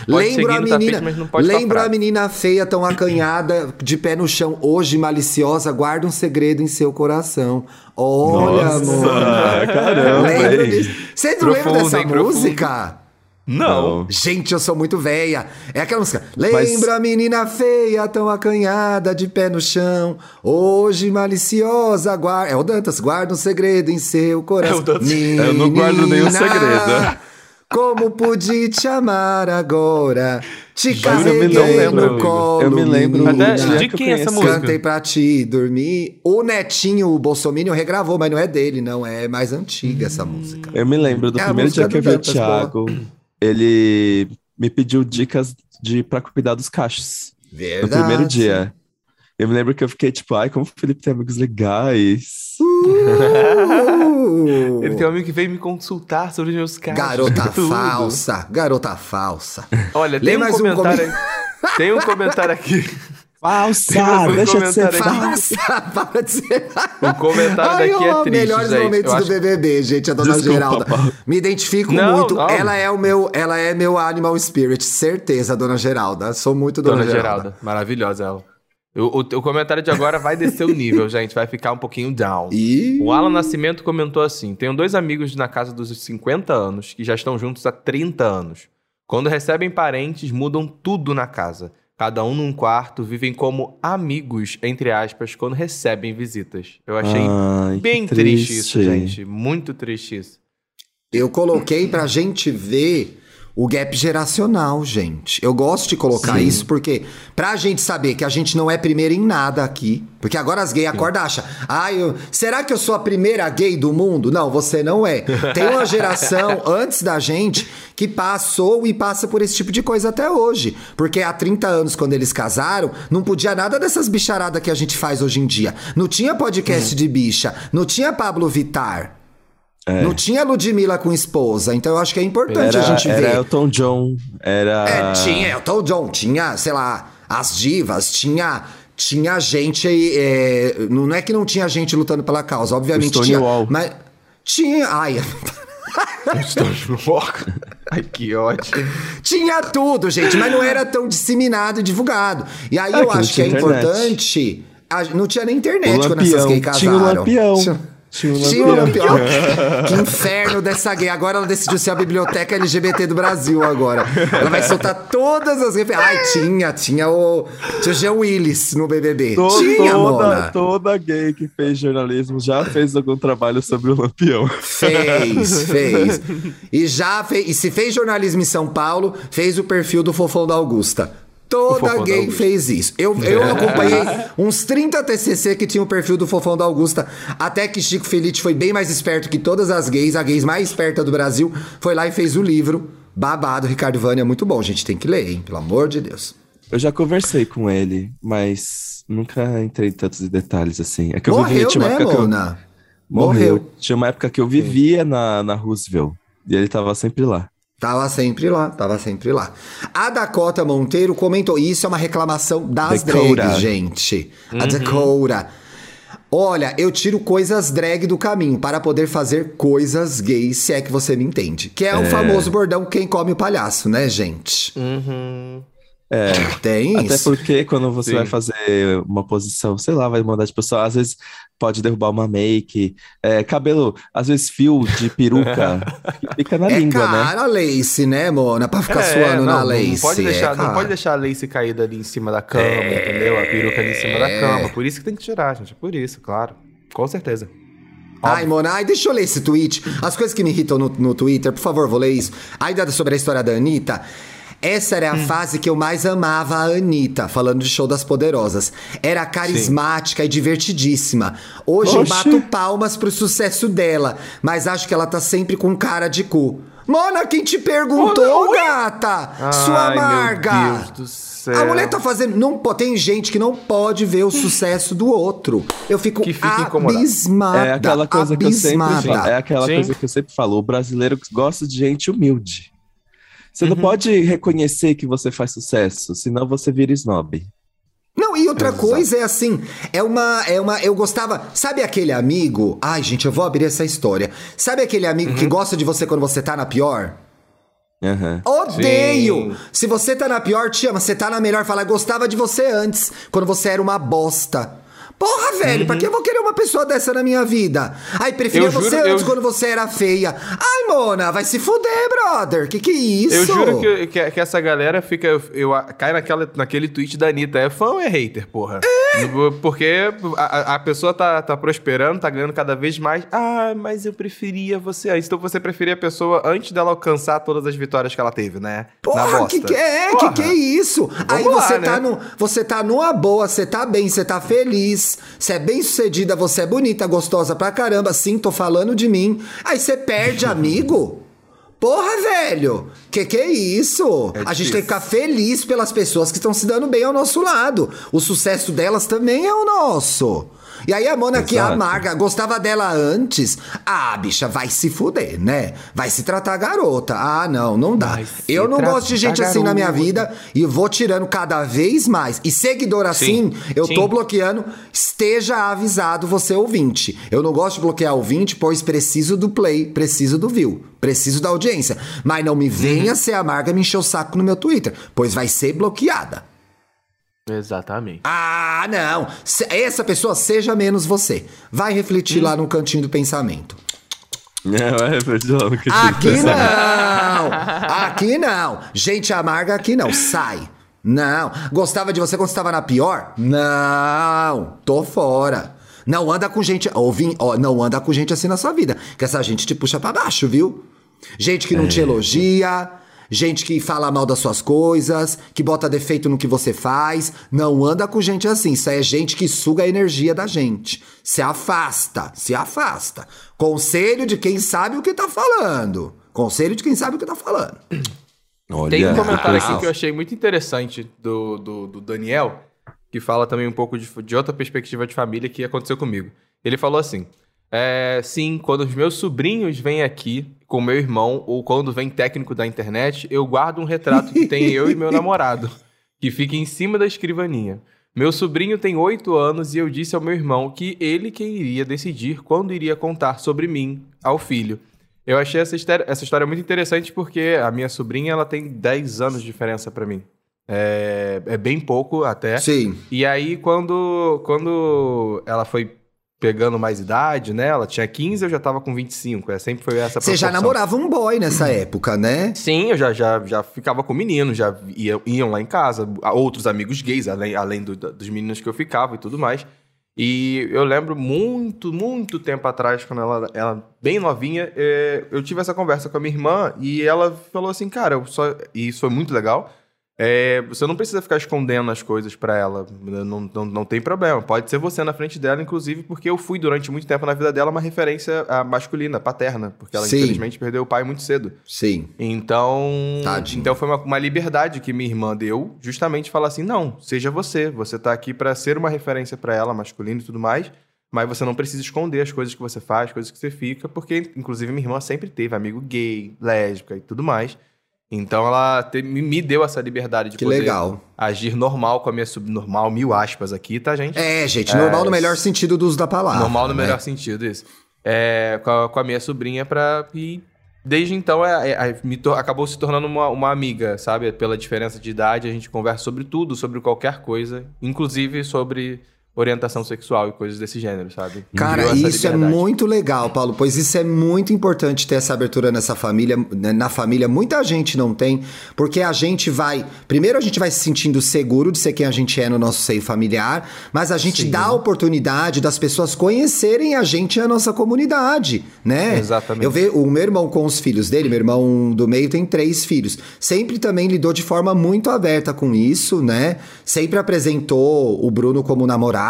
Pode Lembro a tapete, menina, pode lembro soprar. a menina feia tão acanhada, de pé no chão, hoje maliciosa, guarda um segredo em seu coração. Olha, Nossa, Mona. caramba, Lembro hein? disso. Vocês não lembram Profundo, dessa hein? Profundo. Música? Não. Gente, eu sou muito velha. É aquela música. Lembra a menina feia, tão acanhada, de pé no chão. Hoje maliciosa, guarda. É o Dantas, guarda um segredo em seu coração. É o Dantas. Eu não guardo nenhum Menina, segredo. Como pude te amar agora? Te Juro, eu me carreguei lembro, no colo. eu me lembro menina. Até dia de que eu quem é essa música? Cantei pra te dormir. O Netinho, o Bolsominion, regravou, mas não é dele, não. É mais antiga essa música. Eu me lembro do É primeiro dia que eu vi o Thiago. Ele me pediu dicas de pra cuidar dos cachos. No Verdade. primeiro dia. Eu me lembro que eu fiquei tipo, ai, como o Felipe tem amigos legais. Uh! Ele tem um amigo que veio me consultar sobre os meus casos. Garota falsa, garota falsa. Olha, Lê tem um mais um comentário. tem um comentário aqui. Falsa! Um Deixa de ser falsa! Para de ser. O comentário Ai, daqui é triste, melhores gente. momentos Eu do acho- BBB, gente, a dona Desculpa, Geralda. Paulo. Me identifico Não, muito. não. Ela é o meu, ela é meu animal spirit, certeza, dona Geralda. Sou muito dona, Dona Geralda. Geralda. Maravilhosa ela. O, o, o comentário de agora vai descer o nível, gente. Vai ficar um pouquinho down. E O Alan Nascimento comentou assim: Tenho dois amigos na casa dos 50 anos que já estão juntos há 30 anos. Quando recebem parentes, mudam tudo na casa. Cada um num quarto, vivem como amigos, entre aspas, quando recebem visitas. Eu achei Ai, bem triste. isso, gente. Muito triste isso. eu coloquei pra gente ver o gap geracional, gente. Eu gosto de colocar Sim. isso porque pra gente saber que a gente não é primeira em nada aqui, porque agora as gays acordam e acham, ah, eu, será que eu sou a primeira gay do mundo? Não, você não é. Tem uma geração antes da gente que passou e passa por esse tipo de coisa até hoje. Porque há 30 anos, quando eles casaram, não podia nada dessas bicharadas que a gente faz hoje em dia. Não tinha podcast de bicha, não tinha Pablo Vittar. É. Não tinha Ludmilla com esposa, então eu acho que é importante Era, a gente era ver. Elton John, era. É, tinha Elton John, tinha, sei lá, as divas, tinha. Tinha gente aí. é, não é que não tinha gente lutando pela causa, obviamente O tinha. Stonewall. Mas. Tinha. Ai, Ai, que ótimo. tinha tudo, gente, mas não era tão disseminado e divulgado. E aí É, eu acho que é internet. importante. a- não tinha nem internet O quando essas Lampião. gays casaram. Tinha o Lampião. Tinha Tinha o Lampião. Lampião. que inferno dessa gay. Agora ela decidiu ser a biblioteca LGBT do Brasil agora. Ela vai soltar todas as referências. Ai, tinha, tinha o. Tinha o Jean Willis no BBB. To- tinha, toda, Mona. toda gay que fez jornalismo já fez algum trabalho sobre o Lampião. Fez, fez. E já fez. E se fez jornalismo em São Paulo, fez o perfil do Fofão da Augusta. Toda gay fez isso. Eu, eu acompanhei uns 30 TCC que tinham o perfil do Fofão da Augusta, até que Chico Felite foi bem mais esperto que todas as gays, a gays mais esperta do Brasil, foi lá e fez o livro. Babado, Ricardo Vânia, muito bom. Gente, tem que ler, hein? Pelo amor de Deus. Eu já conversei com ele, mas nunca entrei em tantos detalhes assim. É que eu vivia, Morreu, tinha uma né, eu, morreu. Morreu. Tinha uma época que eu vivia na, na Roosevelt e ele tava sempre lá. Tava sempre lá, tava sempre lá. A Dakota Monteiro comentou, e isso é uma reclamação das Dakota. drags, gente. A Dakota. Olha, eu tiro coisas drag do caminho para poder fazer coisas gays, se é que você me entende. Que é o famoso bordão quem come o palhaço, né, gente? É. Tem Até isso. porque quando você Sim. vai fazer uma posição, sei lá, vai mandar de pessoa, às vezes pode derrubar uma make, é, cabelo, às vezes fio de peruca, fica na É língua, né? cara a lace, né, Mona? Pra ficar É, suando não, na não lace. Pode deixar, é, não cara. pode deixar a lace caída ali em cima da cama, entendeu? A peruca ali em cima da cama. Por isso que tem que tirar, gente. Por isso, claro. Com certeza. Ai, Mona, ai, deixa eu ler esse tweet. As coisas que me irritam no, no Twitter, por favor, vou ler isso. Ainda sobre a história da Anitta. Essa era a Hum. fase que eu mais amava a Anitta, falando de show das poderosas. Era carismática e divertidíssima. Hoje eu Oxi. bato palmas pro sucesso dela, mas acho que ela tá sempre com cara de cu. Mona, quem te perguntou, gata? Sua Ai, amarga! Meu Deus do céu. A mulher tá fazendo. Não, tem gente que não pode ver o sucesso do outro. Eu fico Que fica incomodado. abismada. É aquela coisa que eu sempre abismada. falo, é aquela Sim. coisa que eu sempre falo, o brasileiro gosta de gente humilde. Você Uhum. não pode reconhecer que você faz sucesso, senão você vira snob. Não, e outra Exato. coisa é assim, é uma, é uma, eu gostava, sabe aquele amigo? Ai, gente, eu vou abrir essa história. Sabe aquele amigo Uhum. que gosta de você quando você tá na pior? Aham. Odeio! Sim. Se você tá na pior, te ama. Você tá na melhor, fala, gostava de você antes, quando você era uma bosta. Porra, velho, Uhum. pra que eu vou querer uma pessoa dessa na minha vida? Ai, preferia Eu juro, você eu- antes quando você era feia. Ai, Mona, vai se fuder, brother. Que que é isso? Eu juro que, que, que essa galera fica. Eu, eu cai naquela, naquele tweet da Anitta. É fã ou é hater, porra? Porque a, a pessoa tá, tá prosperando, tá ganhando cada vez mais. Ah, mas eu preferia você antes. Então você preferia a pessoa antes dela alcançar todas as vitórias que ela teve, né? Na Porra, bosta. que que é? Porra. Que que é isso? Aí Vamos você lá, tá né? no, você tá numa boa, você tá bem, você tá feliz, você é bem sucedida, você é bonita, gostosa pra caramba, sim, tô falando de mim. Aí você perde amigo? Porra, velho! Que que é isso? É a gente tem que ficar feliz pelas pessoas que estão se dando bem ao nosso lado. O sucesso delas também é o nosso. E aí a Mona que é amarga, gostava dela antes. Ah, bicha, vai se fuder, né? Vai se tratar garota. Ah, não, não dá. Vai Eu não gosto de gente assim na minha vida e vou tirando cada vez mais. E seguidor assim, Sim, eu tô sim. bloqueando. Esteja avisado você ouvinte. Eu não gosto de bloquear ouvinte, pois preciso do play, preciso do view, preciso da audiência. Mas não me venha Uhum. ser amarga me encher o saco no meu Twitter, pois vai ser bloqueada. Exatamente. Ah, não. Essa pessoa seja menos você. Vai refletir lá no cantinho do pensamento. É, é, não quis Aqui não! Aqui não! Gente amarga aqui não, sai! Não! Gostava de você quando estava na pior? Não! Tô fora! Não anda com gente. Ouvi, ó, não anda com gente assim na sua vida. Que essa gente te puxa pra baixo, viu? Gente que não te elogia, gente que fala mal das suas coisas, que bota defeito no que você faz. Não anda com gente assim. Isso aí é gente que suga a energia da gente. Se afasta, se afasta. Conselho de quem sabe o que tá falando. Conselho de quem sabe o que tá falando. Olha, Tem um comentário aqui que eu achei muito interessante do, do, do Daniel, que fala também um pouco de, de outra perspectiva de família que aconteceu comigo. Ele falou assim: é, sim, quando os meus sobrinhos vêm aqui com meu irmão, ou quando vem técnico da internet, eu guardo um retrato que tem eu e meu namorado, que fica em cima da escrivaninha. Meu sobrinho tem oito anos e eu disse ao meu irmão que ele quem iria decidir quando iria contar sobre mim ao filho. Eu achei essa história, essa história muito interessante porque a minha sobrinha ela tem 10 anos de diferença pra mim. É, é bem pouco até. Sim. E aí, quando, quando ela foi pegando mais idade, né? Ela tinha 15, eu já tava com 25. É, sempre foi essa Você já namorava um boy nessa época, né? Sim, eu já, já, já ficava com meninos, já ia, iam lá em casa, outros amigos gays, além, além do- dos meninos que eu ficava e tudo mais. E eu lembro muito, muito tempo atrás, quando ela, ela bem novinha, é, eu tive essa conversa com a minha irmã e ela falou assim, cara, eu só, e isso foi muito legal. É, você não precisa ficar escondendo as coisas pra ela, não, não, não tem problema. Pode ser você na frente dela, inclusive, porque eu fui durante muito tempo na vida dela uma referência masculina, paterna, porque ela Sim. infelizmente perdeu o pai muito cedo. Sim. Então, Tadinho. então foi uma, uma liberdade que minha irmã deu, justamente falar assim, não, seja você, você tá aqui pra ser uma referência pra ela, masculino e tudo mais. mas você não precisa esconder as coisas que você faz, coisas que você fica, porque, inclusive, minha irmã sempre teve amigo gay, lésbica e tudo mais. Então ela te, me deu essa liberdade de Que poder legal. agir normal com a minha subnormal, mil aspas aqui, tá, gente? É, gente, normal no melhor sentido do uso da palavra. normal no né? melhor sentido, isso. É, com, a, com a minha sobrinha pra. E desde então é, é- é- me tor- acabou se tornando uma, uma amiga, sabe? Pela diferença de idade, a gente conversa sobre tudo, sobre qualquer coisa, inclusive sobre orientação sexual e coisas desse gênero, sabe? Cara, isso é liberdade. muito legal, Paulo, pois isso é muito importante ter essa abertura nessa família, né, na família. Muita gente não tem, porque a gente vai. Primeiro, a gente vai se sentindo seguro de ser quem a gente é no nosso seio familiar, mas a gente Sim. dá a oportunidade das pessoas conhecerem a gente e a nossa comunidade, né? Exatamente. Eu vejo o meu irmão com os filhos dele, meu irmão do meio tem três filhos. Sempre também lidou de forma muito aberta com isso, né? Sempre apresentou o Bruno como namorado.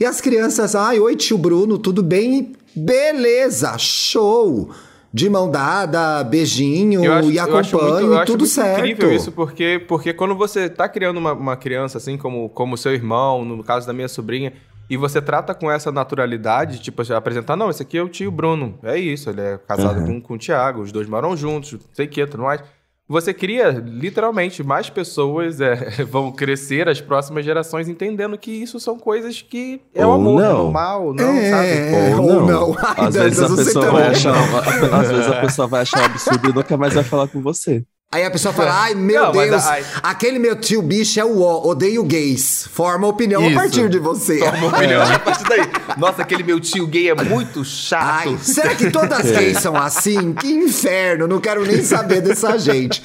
E as crianças, ai, oi tio Bruno, tudo bem? Beleza, show! De mão dada, beijinho Eu acho- e muito- acompanho, acho tudo muito certo. incrível isso, porque, porque quando você tá criando uma, uma criança, assim, como, como seu irmão, no caso da minha sobrinha, e você trata com essa naturalidade, tipo, você apresentar, não, esse aqui é o tio Bruno, é isso, ele é casado com, com o Thiago, os dois moram juntos, não sei o que, tudo mais. Você cria, literalmente, mais pessoas é, vão crescer, as próximas gerações, entendendo que isso são coisas que é o Ou amor, é não. normal, não, É, sabe? ou não. Ai, Às vezes a pessoa também. vai achar, às vezes a pessoa vai achar um absurdo e nunca mais vai falar com você. Aí a pessoa fala, ai meu Não, mas Deus, ai- aquele meu tio bicho é o ó, odeio gays. Forma opinião Isso. a partir de você. Uma opinião a partir daí. Nossa, aquele meu tio gay é muito chato. Ai, será que todas as gays são assim? Que inferno, não quero nem saber dessa gente.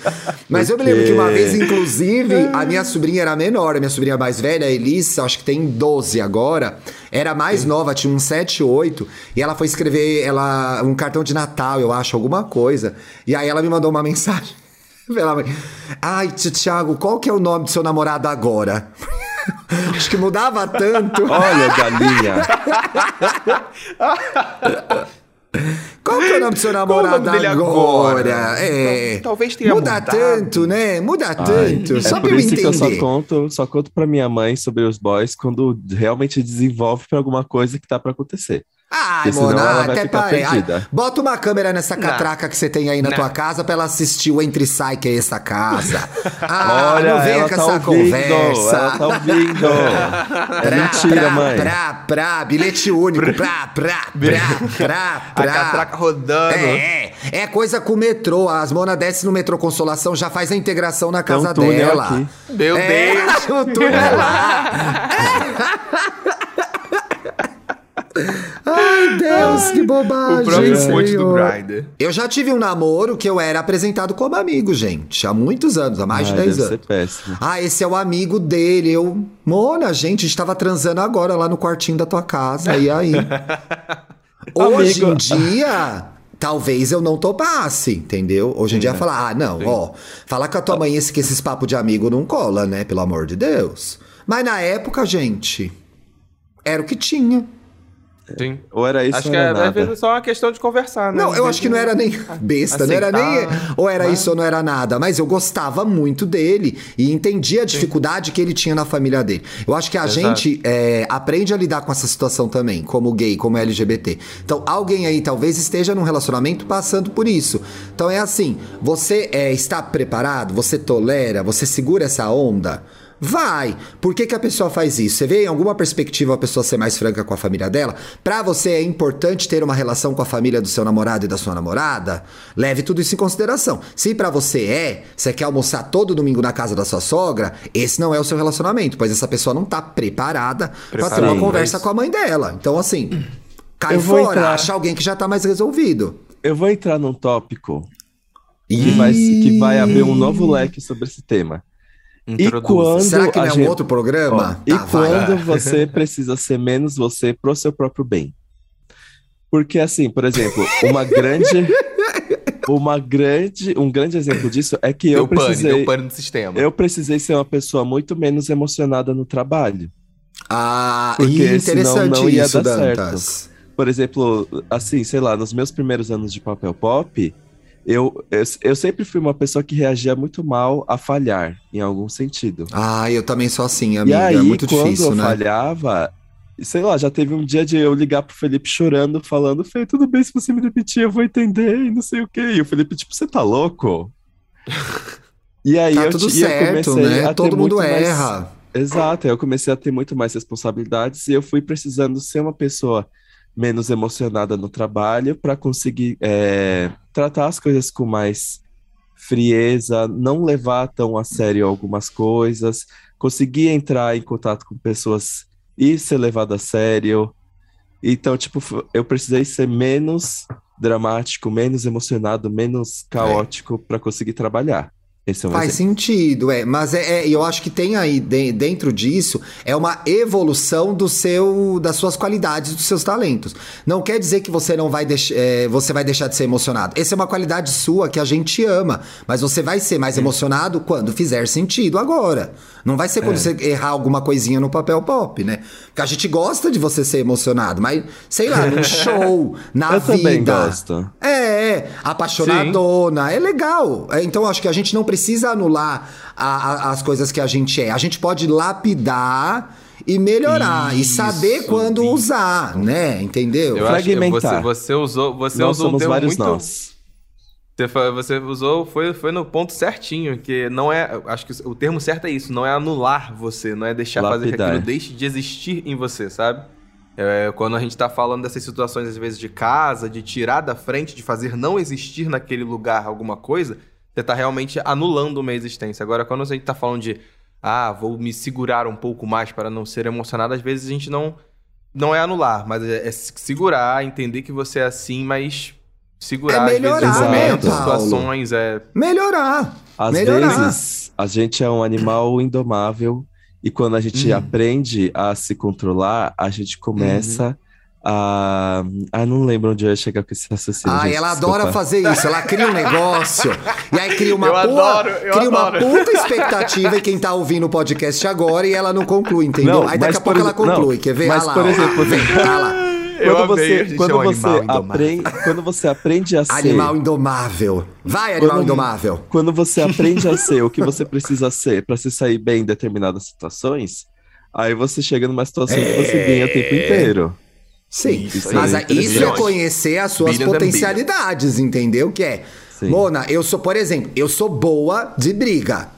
Mas eu me lembro que uma vez, inclusive, a minha sobrinha era menor, a minha sobrinha mais velha, a Elise, acho que tem 12 agora, era mais nova, tinha uns 7, 8, e ela foi escrever ela, um cartão de Natal, eu acho, alguma coisa. E aí ela me mandou uma mensagem. Ai, tio Thiago, qual que é o nome do seu namorado agora? Acho que mudava tanto. Olha, galinha. Qual que é o nome do seu namorado agora? agora? É. Tal- talvez tenha Muda mudado. tanto, né? Muda tanto. É só pra por eu isso que eu só entender. conto, só conto pra minha mãe sobre os boys quando realmente desenvolve pra alguma coisa que tá pra acontecer. Senão Mona, até parei. Ai, bota uma câmera nessa catraca que você tem aí na Não. tua casa pra ela assistir o Entre Sai, que é essa casa. Ah, Olha, não venha com tá essa ouvindo, conversa. ela tá ouvindo. É Pra, mentira, pra, mãe. Pra, pra, bilhete único. Pra, pra, pra, pra, A pra. catraca rodando. É, é coisa com o metrô. As Mona desce no metrô Consolação, já faz a integração na um casa túnel dela. aqui. Meu É, Deus. o túnel é lá. Ai, Deus, que bobagem. O próprio fonte do. Grindr. Eu já tive um namoro que eu era apresentado como amigo, gente. Há muitos anos, há mais de Ai, 10 deve ser anos. péssimo. Ah, esse é o amigo dele. Eu. Mona, gente, a gente tava transando agora lá no quartinho da tua casa. E aí? Hoje em Amigo. dia. Talvez eu não topasse, entendeu? Hoje em dia falar, ah, não, ó, falar com a tua mãe esse, que esses papos de amigo não cola, né? Pelo amor de Deus. Mas na época, gente, era o que tinha. Sim. Ou era isso Acho ou que é, era nada. é só uma questão de conversar, né? Não, eu acho que não era nem besta, não era nem. Aceitar, Ou era mas- isso ou não era nada. Mas eu gostava muito dele e entendia a dificuldade que ele tinha na família dele. Eu acho que a Exato. gente é, aprende a lidar com essa situação também, como gay, como LGBT. Então, alguém aí talvez esteja num relacionamento passando por isso. Então é assim: você é, está preparado, você tolera, você segura essa onda. Vai! Por que, que a pessoa faz isso? Você vê em alguma perspectiva a pessoa ser mais franca com a família dela? Pra você é importante ter uma relação com a família do seu namorado e da sua namorada? Leve tudo isso em consideração. Se pra você é, você quer almoçar todo domingo na casa da sua sogra, esse não é o seu relacionamento, pois essa pessoa não tá preparada pra ter uma conversa com a mãe dela. Então, assim, cai fora, entrar. acha alguém que já tá mais resolvido. Eu vou entrar num tópico que vai, que vai abrir um novo leque sobre esse tema. E quando Será que não é um gente- outro Ó, programa? e Tá, vai. quando você precisa ser menos você pro seu próprio bem? Porque assim, por exemplo, uma grande uma grande um grande exemplo disso é que eu Deu pane, precisei deu pane no sistema. eu precisei ser uma pessoa muito menos emocionada no trabalho. Ah, Porque e senão interessante não ia isso, dar certo. Dantas. Por exemplo, assim, sei lá, nos meus primeiros anos de papel pop, eu, eu, eu sempre fui uma pessoa que reagia muito mal a falhar, em algum sentido. Ah, eu também sou assim, amiga. e aí, é muito quando difícil, eu né? falhava, sei lá, já teve um dia de eu ligar pro Felipe chorando, falando, Fê, tudo bem se você me demitir, eu vou entender, e não sei o quê. E o Felipe, tipo, você tá louco? e aí Tá eu, tudo e eu certo, comecei né? a Todo mundo muito mais- erra. Exato, eu comecei a ter muito mais responsabilidades e eu fui precisando ser uma pessoa menos emocionada no trabalho para conseguir é, tratar as coisas com mais frieza, não levar tão a sério algumas coisas, conseguir entrar em contato com pessoas e ser levado a sério. Então, tipo, eu precisei ser menos dramático, menos emocionado, menos caótico para conseguir trabalhar. É Faz sentido, é. Mas é, é- eu acho que tem aí de- dentro disso é uma evolução do seu, das suas qualidades, dos seus talentos. Não quer dizer que você não vai deix- é, você vai deixar de ser emocionado. Essa é uma qualidade sua que a gente ama, mas você vai ser mais emocionado quando fizer sentido agora. Não vai ser quando É. você errar alguma coisinha no papel pop, né? Porque a gente gosta de você ser emocionado, mas sei lá, num show, na Eu vida. também gosto. É, é, apaixonadona, é legal. É, então acho que a gente não precisa anular a- a- as coisas que a gente é. A gente pode lapidar e melhorar e Isso, saber quando isso. usar, né? Entendeu? Eu acho que você, Fragmentar. você usou, você Nós usou um termo vários muito. nós. Você, você usou, foi, foi no ponto certinho, que não é. Acho que o termo certo é isso, não é anular você, não é deixar fazer que Lapidar. aquilo deixe de existir em você, sabe? É, quando a gente tá falando dessas situações, às vezes, de casa, de tirar da frente, de fazer não existir naquele lugar alguma coisa, você tá realmente anulando uma existência. Agora, quando a gente tá falando de ah, vou me segurar um pouco mais para não ser emocionado, às vezes a gente não. Não é anular, mas é, é se segurar, entender que você é assim, mas segurar É às melhorar, vezes né, momentos, situações, é. Melhorar. Às Melhorar. vezes, a gente é um animal indomável e quando a gente Uhum. aprende a se controlar, a gente começa a. Ah, não lembro onde eu ia chegar com esse raciocínio. Ah, gente, ela desculpa. adora fazer isso. Ela cria um negócio e aí cria uma Eu pua- adoro, eu cria uma adoro. puta expectativa em quem tá ouvindo o podcast agora e ela não conclui, entendeu? Não, aí daqui a pouco por ela conclui. não, Quer ver? mas Ah lá, por ó. exemplo- Vem, ah lá. Eu Quando amei, você, gente quando é um você aprende, quando você aprende a ser, Animal indomável. Vai, animal Quando- indomável. quando você aprende a ser o que você precisa ser para se sair bem em determinadas situações, aí você chega numa situação que você ganha o tempo inteiro. Sim, Isso aí, mas aí, isso é conhecer as suas potencialidades, entendeu? Que é, Sim. Mona, eu sou, por exemplo, eu sou boa de briga.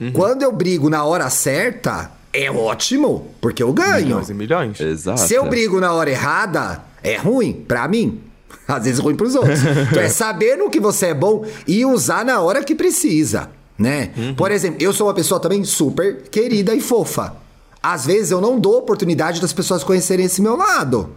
Uhum. Quando eu brigo na hora certa, é ótimo, porque eu ganho. Milhões e milhões. Exato. Se eu brigo na hora errada, é ruim pra mim. Às vezes ruim pros outros. então é saber no que você é bom e usar na hora que precisa, né? Por exemplo, eu sou uma pessoa também super querida e fofa. Às vezes eu não dou oportunidade das pessoas conhecerem esse meu lado.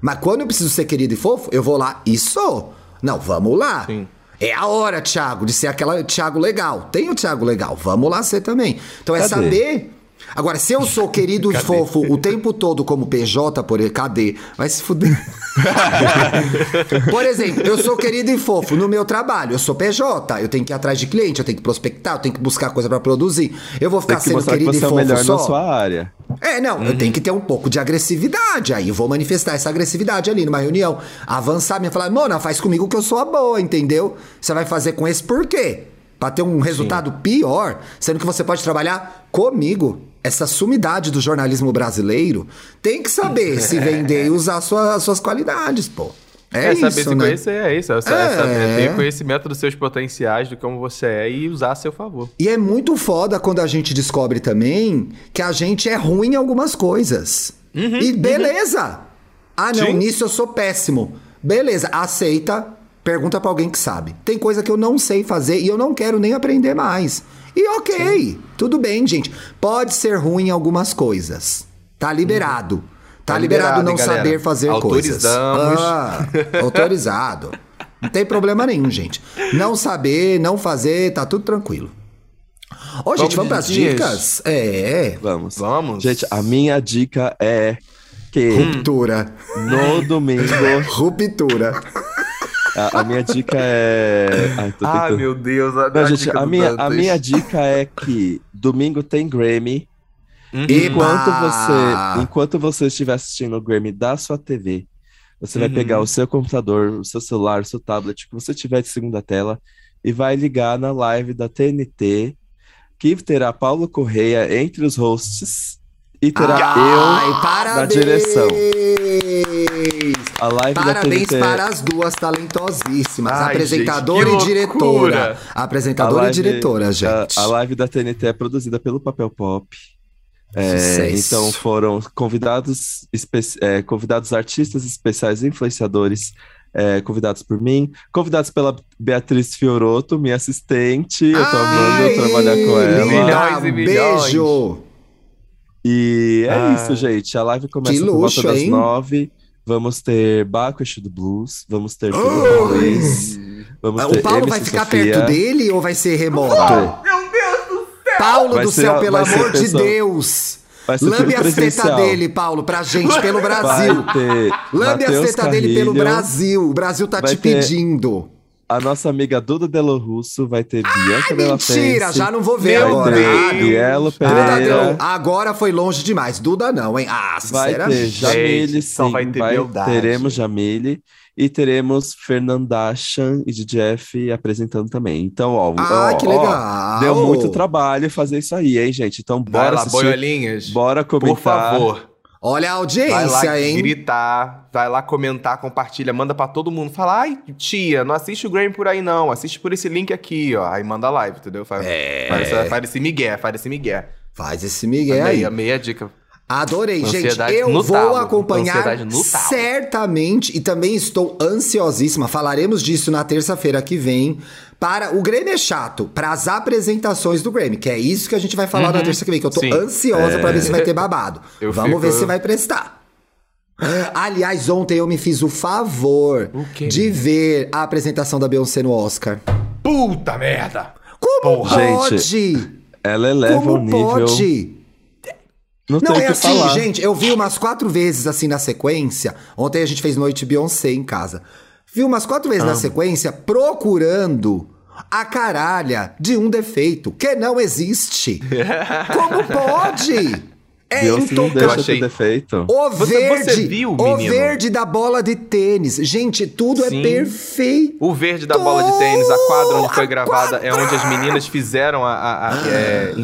Mas quando eu preciso ser querido e fofo, eu vou lá e sou. Não, vamos lá. Sim. É a hora, Thiago, de ser aquela Thiago legal. Tem o Thiago legal, vamos lá ser também. Então é Cadê? saber. Agora, se eu sou querido e fofo o tempo todo como PJ, por cadê? Vai se fuder. por exemplo, eu sou querido e fofo no meu trabalho, eu sou PJ, eu tenho que ir atrás de cliente, eu tenho que prospectar, eu tenho que buscar coisa pra produzir. Eu vou ficar sendo mostrar que querido e é fofo melhor só. na sua área. É, não, eu tenho que ter um pouco de agressividade. Aí eu vou manifestar essa agressividade ali numa reunião. Avançar, me falar, Mona, faz comigo que eu sou a boa, entendeu? Você vai fazer com esse por quê? Pra ter um resultado pior, sendo que você pode trabalhar comigo. Essa sumidade do jornalismo brasileiro tem que saber se vender e usar sua- suas qualidades, pô. É, É, isso, saber se né? conhecer, é isso. É, É. saber ter conhecimento dos seus potenciais, de como você é e usar a seu favor. E é muito foda quando a gente descobre também que a gente é ruim em algumas coisas. e beleza! Ah, não, Sim. nisso eu sou péssimo. Beleza, aceita, pergunta pra alguém que sabe. Tem coisa que eu não sei fazer e eu não quero nem aprender mais. E ok, tudo bem, gente. Pode ser ruim em algumas coisas. Tá liberado. Tá, Tá liberado, liberado, não hein, saber fazer coisas. Ah, autorizado. Não tem problema nenhum, gente. Não saber, não fazer, tá tudo tranquilo. Ô, gente, Vamos pras dias? dicas? É. Vamos. Vamos. Gente, a minha dica é que Ruptura. no domingo. Ruptura. A, a minha dica é. Ai, tô Ah, tentando- meu Deus. A, Não, a gente, dica a minha, a minha dica é que domingo tem Grammy. Uhum. Enquanto você, enquanto você estiver assistindo o Grammy da sua TV, você vai Uhum. pegar o seu computador, o seu celular, o seu tablet, o que você tiver de segunda tela, e vai ligar na live da TNT, que terá Paulo Correia entre os hosts, E terá Ai, eu parabéns! na direção. A live Parabéns da TNT. para as duas talentosíssimas, Ai, apresentadora gente, e diretora. Apresentadora live- e diretora, gente. A, a live da TNT é produzida pelo Papel Pop. É, então foram convidados, é, convidados artistas especiais influenciadores, é, convidados por mim, convidados pela Beatriz Fioroto, minha assistente. Eu tô amando Ai, trabalhar com ela. Milhões e milhões. Beijo! E é Ah. isso, gente. A live começa por luxo, volta das hein? nove. Vamos ter Baco do Blues, vamos ter! Tudo Luiz, vamos Ah, ter O Paulo MC vai ficar Sofia. perto dele ou vai ser remoto? Meu Deus do céu! Paulo Vai do ser- céu, pelo amor de pessoal- Deus! Lambe as tetas presencial. dele, Paulo, pra gente, pelo Brasil. Lambe as Matheus tetas dele pelo Brasil. O Brasil tá Vai te ter- pedindo. A nossa amiga Duda Delo Russo vai ter Bianca Della Mentira, Fence, já não vou ver Meu vai agora. Deus. ter Bielo Pereira, agora foi longe demais. Duda não, hein? Ah, vai ter sinceramente. Jamile, Gente, sim, só vai ter beldade. teremos Jamile e teremos Fernanda Chan e DJF apresentando também. Então, ó, Ah, ó, que ó, legal. deu muito trabalho fazer isso aí, hein, gente? Então, Vai bora lá, assistir, boiolinhas. bora Por comentar. favor. Olha a Vai audiência, lá hein? gritar, vai lá comentar, compartilha, manda pra todo mundo. Fala, ai, tia, não assiste o Grammy por aí não, assiste por esse link aqui, ó. Aí manda live, entendeu? Faz, É. faz, faz esse migué, faz esse migué. Faz esse Miguel amei, aí. amei a dica. Adorei, gente. Ansiedade Eu no vou talo. acompanhar certamente e também estou ansiosíssima. Falaremos disso na terça-feira que vem. Para o Grêmio é chato, para as apresentações do Grêmio, que é isso que a gente vai falar na terça que vem, que eu tô Sim. ansiosa pra ver se vai ter babado. Eu Vamos fico- ver se vai prestar. Aliás, ontem eu me fiz o favor O quê? de ver a apresentação da Beyoncé no Oscar. Puta merda! Como Porra. pode? Ela eleva Como o nível. pode? Não, Não, é assim, falar. gente, eu vi umas quatro vezes assim na sequência. Ontem a gente fez noite Beyoncé em casa. Vi umas quatro vezes na sequência procurando a caralha de um defeito que não existe. Como pode? É não intocável. deixa Eu achei- defeito. O Você- verde, você viu, o verde da bola de tênis. Gente, tudo Sim. é perfeito. O verde da bola de tênis, a quadra onde foi gravada, é quadra! onde as meninas fizeram a. a- a- é,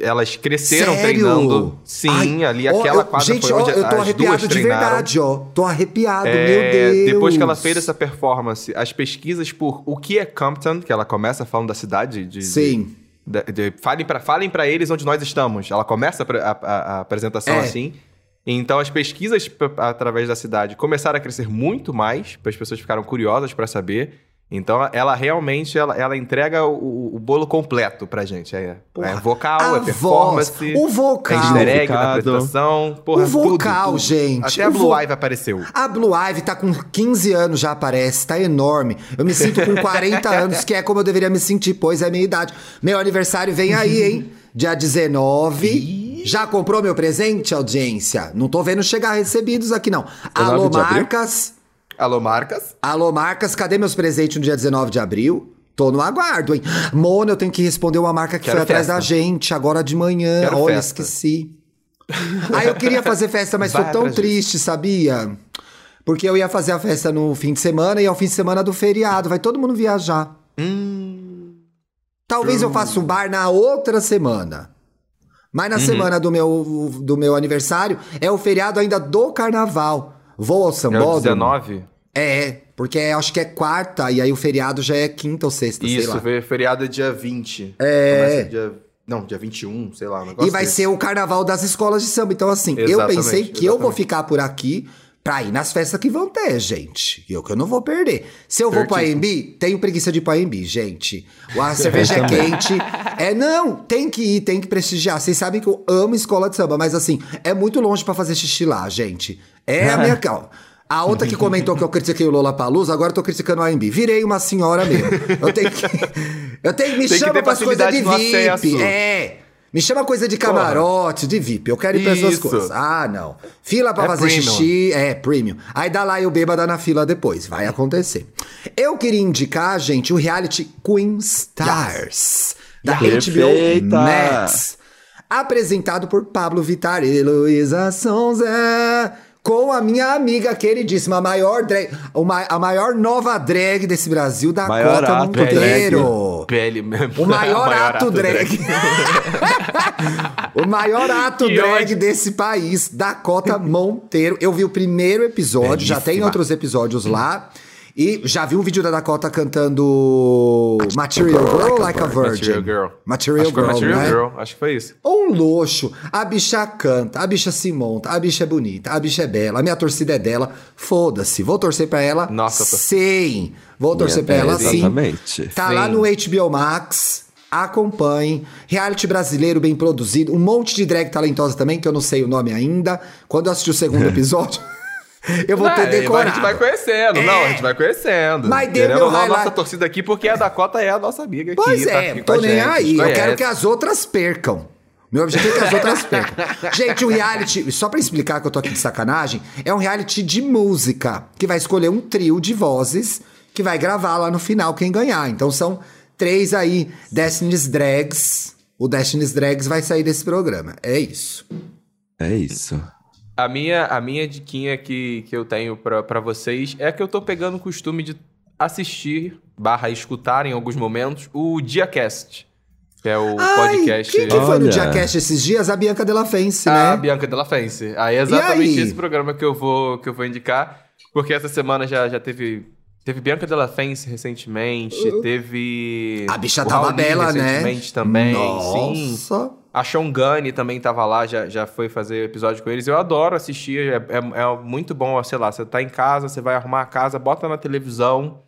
elas cresceram Sério? treinando. Sim, Ai, ali ó, aquela eu- quadra gente, foi ó, onde eu tô as duas arrepiado de treinaram. verdade, ó. Tô arrepiado, É, meu Deus. Depois que ela fez essa performance, as pesquisas por o que é Compton, que ela começa falando da cidade. De, Sim. de- de- de- falem para falem pra eles onde nós estamos. Ela começa a, a- a- apresentação É. assim. Então as pesquisas através da cidade começaram a crescer muito mais, as pessoas ficaram curiosas para saber. Então ela realmente ela, ela entrega o, o bolo completo pra gente. É, Porra, é vocal, a é performance, voz, o vocal. é easter egg na apresentação. Porra, O vocal, tudo, tudo. gente, Até a o Blue vo- Ivy apareceu. A Blue Ivy tá com 15 anos já aparece, tá enorme. Eu me sinto com 40 anos, que é como eu deveria me sentir, pois é a minha idade. Meu aniversário vem aí, hein? Dia 19. Já comprou meu presente, audiência? Não tô vendo chegar recebidos aqui, não. 19 Alô, marcas. Alô, marcas? Alô, marcas, cadê meus presentes no dia 19 de abril? Tô no aguardo, hein? Mona, eu tenho que responder uma marca que Quero foi atrás festa. da gente, agora de manhã. Quero Olha, festa. esqueci. Ah, eu queria fazer festa, mas Vai tô tão triste, sabia? Porque eu ia fazer a festa no fim de semana e é o fim de semana do feriado. Vai todo mundo viajar. Hum. Talvez eu faça um bar na outra semana. Mas Uhum. na semana do meu, do meu aniversário é o feriado ainda do carnaval. Vou ao É sambódromo. 19? É, porque acho que é quarta e aí o feriado já é quinta ou sexta, sei Isso, lá. fe- feriado é dia 20. É. Começa dia. Não, dia 21, sei lá. Um negócio E vai desse. ser o carnaval das escolas de samba. Então, assim, eu Exatamente, pensei que eu vou exatamente. ficar por aqui pra ir nas festas que vão ter, gente. E eu que eu não vou perder. Se eu vou pra Certíssimo. AMB, tenho preguiça de ir pra AMB, gente. A cerveja é quente. É, não, tem que ir, tem que prestigiar. Vocês sabem que eu amo escola de samba, mas assim, é muito longe pra fazer xixi lá, gente. É a minha calma. A outra que comentou que eu critiquei o Lola Palusa, agora eu tô criticando a AMB. Virei uma senhora mesmo. Eu tenho que. Eu tenho me Tem chama pras coisas de VIP. É. Me chama coisa de camarote, de VIP. Eu quero ir pra essas Isso. coisas. Ah, não. Fila pra É fazer premium. xixi. É, premium. Aí dá lá e o bêbado na fila depois. Vai acontecer. Eu queria indicar, gente, o reality Queen Stars. Da Perfeita. HBO Max. Apresentado por Pablo Vittar e Luísa Sonza. Com a minha amiga queridíssima, a maior drag, uma, a maior nova drag desse Brasil, Dakota Maior ato Monteiro. Pele mesmo. O maior, ato, drag. o maior ato Que drag ódio. desse país, Dakota Monteiro. Eu vi o primeiro episódio, já tem Belíssima. outros episódios lá. E já vi um vídeo da Dakota cantando Material Girl Like a Virgin. Material Girl. Material acho que foi Girl, Material né? Girl. Acho que foi isso. Um luxo. A bicha canta, a bicha se monta, a bicha é bonita, a bicha é bela, a minha torcida é dela. Foda-se, vou torcer pra ela. Nossa, sim. Vou torcer pra Minha ela tese, sim. exatamente. Tá Sim. lá no HBO Max. Acompanhe. Reality brasileiro bem produzido. Um monte de drag talentosa também, que eu não sei o nome ainda. Quando eu assistir o segundo episódio, eu vou ter Ah, decorado. A gente vai conhecendo. É. Não, a gente vai conhecendo. Mas deu meu não, a highlight. nossa torcida aqui, porque a Dakota é a nossa amiga aqui. Pois tá é, aqui com tô nem gente, aí. Eu quero que as outras percam. Meu objetivo é que as outras percam. Gente, o reality, só pra explicar que eu tô aqui de sacanagem, é um reality de música, que vai escolher um trio de vozes que vai gravar lá no final quem ganhar. Então são três aí Destiny's Drags. O Destiny's Drags vai sair desse programa. É isso. É isso. A minha, a minha diquinha que, que eu tenho pra, pra vocês é que eu tô pegando o costume de assistir, barra escutar em alguns momentos, o Diacast. Que é o Ai, podcast... quem que foi no Olha. Diacast esses dias? A Bianca Della Fence, A né? Bianca Della Fence. Aí é exatamente aí? esse programa que eu vou, que eu vou indicar. Porque essa semana já, já teve. Teve Bianca Della Fence recentemente. Teve. A bicha o tava bela, né? recentemente também. Sim. A Sean Gunn também tava lá, já, já foi fazer episódio com eles. Eu adoro assistir, é, é, é muito bom, sei lá, você tá em casa, você vai arrumar a casa, bota na televisão.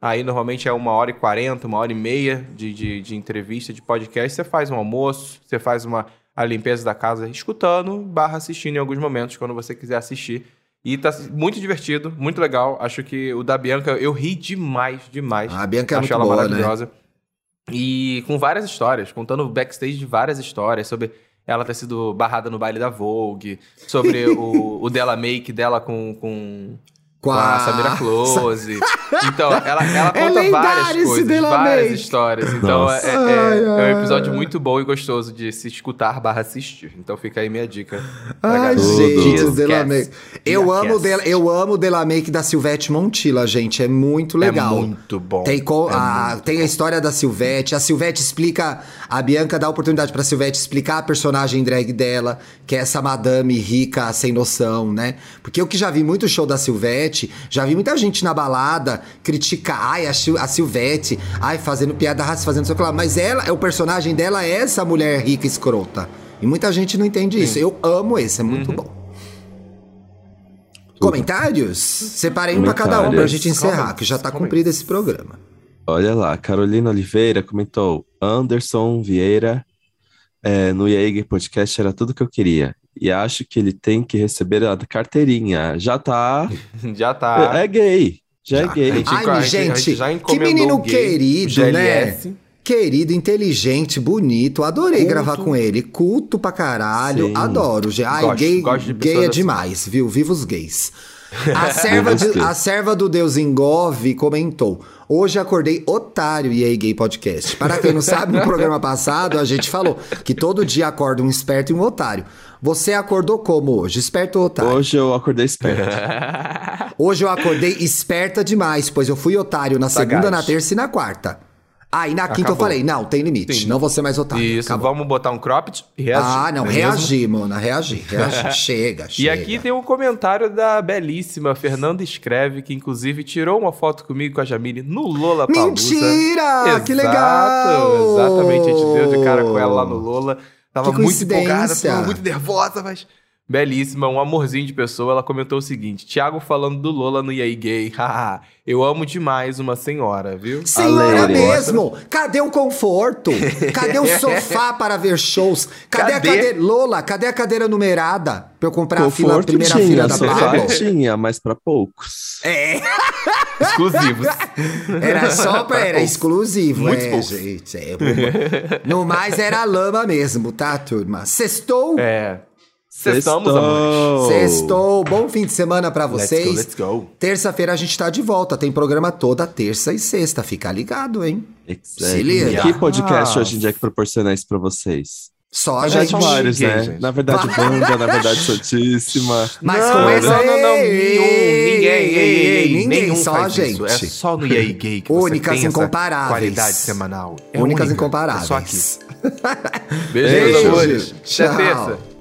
Aí normalmente é uma hora e quarenta, uma hora e meia de, de, de entrevista, de podcast. Você faz um almoço, você faz uma, a limpeza da casa escutando, barra assistindo em alguns momentos, quando você quiser assistir. E tá muito divertido, muito legal. Acho que o da Bianca, eu ri demais, demais. A Bianca é Acho muito ela boa, né? E com várias histórias, contando backstage de várias histórias sobre ela ter sido barrada no baile da Vogue, sobre o, o dela make dela com, com, com a Samira Close. Então, ela, ela É conta lendário várias coisas, várias histórias. Então, é, é- é um episódio muito bom e gostoso de se escutar barra assistir. Então fica aí minha dica. Ai, gente, o Delamake. Eu amo, Del, eu amo o Delamake da Silvete Montilla, gente. É muito legal. É muito bom. Tem, co- É a, muito tem a história da Silvete. A Silvete explica. A Bianca dá a oportunidade pra Silvete explicar a personagem drag dela, que é essa madame rica, sem noção, né? Porque eu que já vi muito show da Silvete, já vi muita gente na balada criticar, ai, a, Sil- a Silvete, ai, fazendo piada racista, fazendo sei lá. Mas ela, o personagem dela é essa mulher rica escrota. E muita gente não entende isso. Eu amo esse, é muito Uhum. bom. Comentários? Separei um pra cada um pra gente encerrar, Comments, que já tá comments. cumprido esse programa. Olha lá, Carolina Oliveira comentou: Anderson Vieira é, no Jaeger Podcast era tudo que eu queria. E acho que ele tem que receber a carteirinha. Já tá. Já tá. É gay. Já, é Já. gay. gente- Ai, gente- a gente, gente já que menino gay, querido, né? Querido, inteligente, bonito. Adorei Culto. gravar com ele. Culto pra caralho. Sim. Adoro. gente. Ai, Gosto, gay, gosto de gay é assim. demais, viu? Viva os gays. A serva, de- gays. a serva do Deus Engove comentou: Hoje acordei otário e aí gay podcast. Para quem não sabe, no programa passado a gente falou que todo dia acorda um esperto e um otário. Você acordou como hoje? Esperto ou otário? Hoje eu acordei esperto. Hoje eu acordei esperta demais, pois eu fui otário na segunda, na terça e na quarta. Aí na quinta eu Acabou. falei, não, tem limite, Sim. não vou ser mais otário. Isso, Acabou. vamos botar um cropped e reagir. Ah, não, mesmo? reagir, mano, reagir, reagir. chega, E chega. aqui tem um comentário da belíssima Fernanda Escreve, que inclusive tirou uma foto comigo com a Jamile no Lola Mentira! Que legal! Exatamente, a gente deu de cara com ela lá no Lola. Tava muito empolgada, muito nervosa, mas belíssima, um amorzinho de pessoa. Ela comentou o seguinte: Thiago falando do Lola no EA Gay. Haha, eu amo demais uma senhora, viu? Senhora mesmo! Cadê o conforto? Cadê o sofá para ver shows? Cadê, Cadê? a cadeira. Lola, cadê a cadeira numerada? Pra eu comprar a, fila, a Conforto primeira tinha, fila da sofá Pablo? tinha, mas pra poucos. É, Exclusivos. era só pra. Era exclusivo, Muitos é, poucos. gente. É, no mais era lama mesmo, tá, turma? Sextou? É. Sextamos, amores. Sextou. Bom fim de semana pra Let's vocês. go, let's go. Terça-feira a gente tá de volta. Tem programa toda terça e sexta. Fica ligado, hein? Exactly. Se liga. Que podcast hoje em dia que proporciona isso pra vocês? Só a gente. vários, né? gente. Na verdade, banda, na verdade, Santíssima. Mas não, com essa. não, não, não, Ei, nenhum, ninguém, ei, ei, ei, ninguém, nenhum só faz a isso. gente. É só no E aí Gay que Únicas você tem essa incomparáveis. qualidade semanal. É Únicas única. incomparáveis. É só aqui. Beijo, amores. Até Tchau. terça.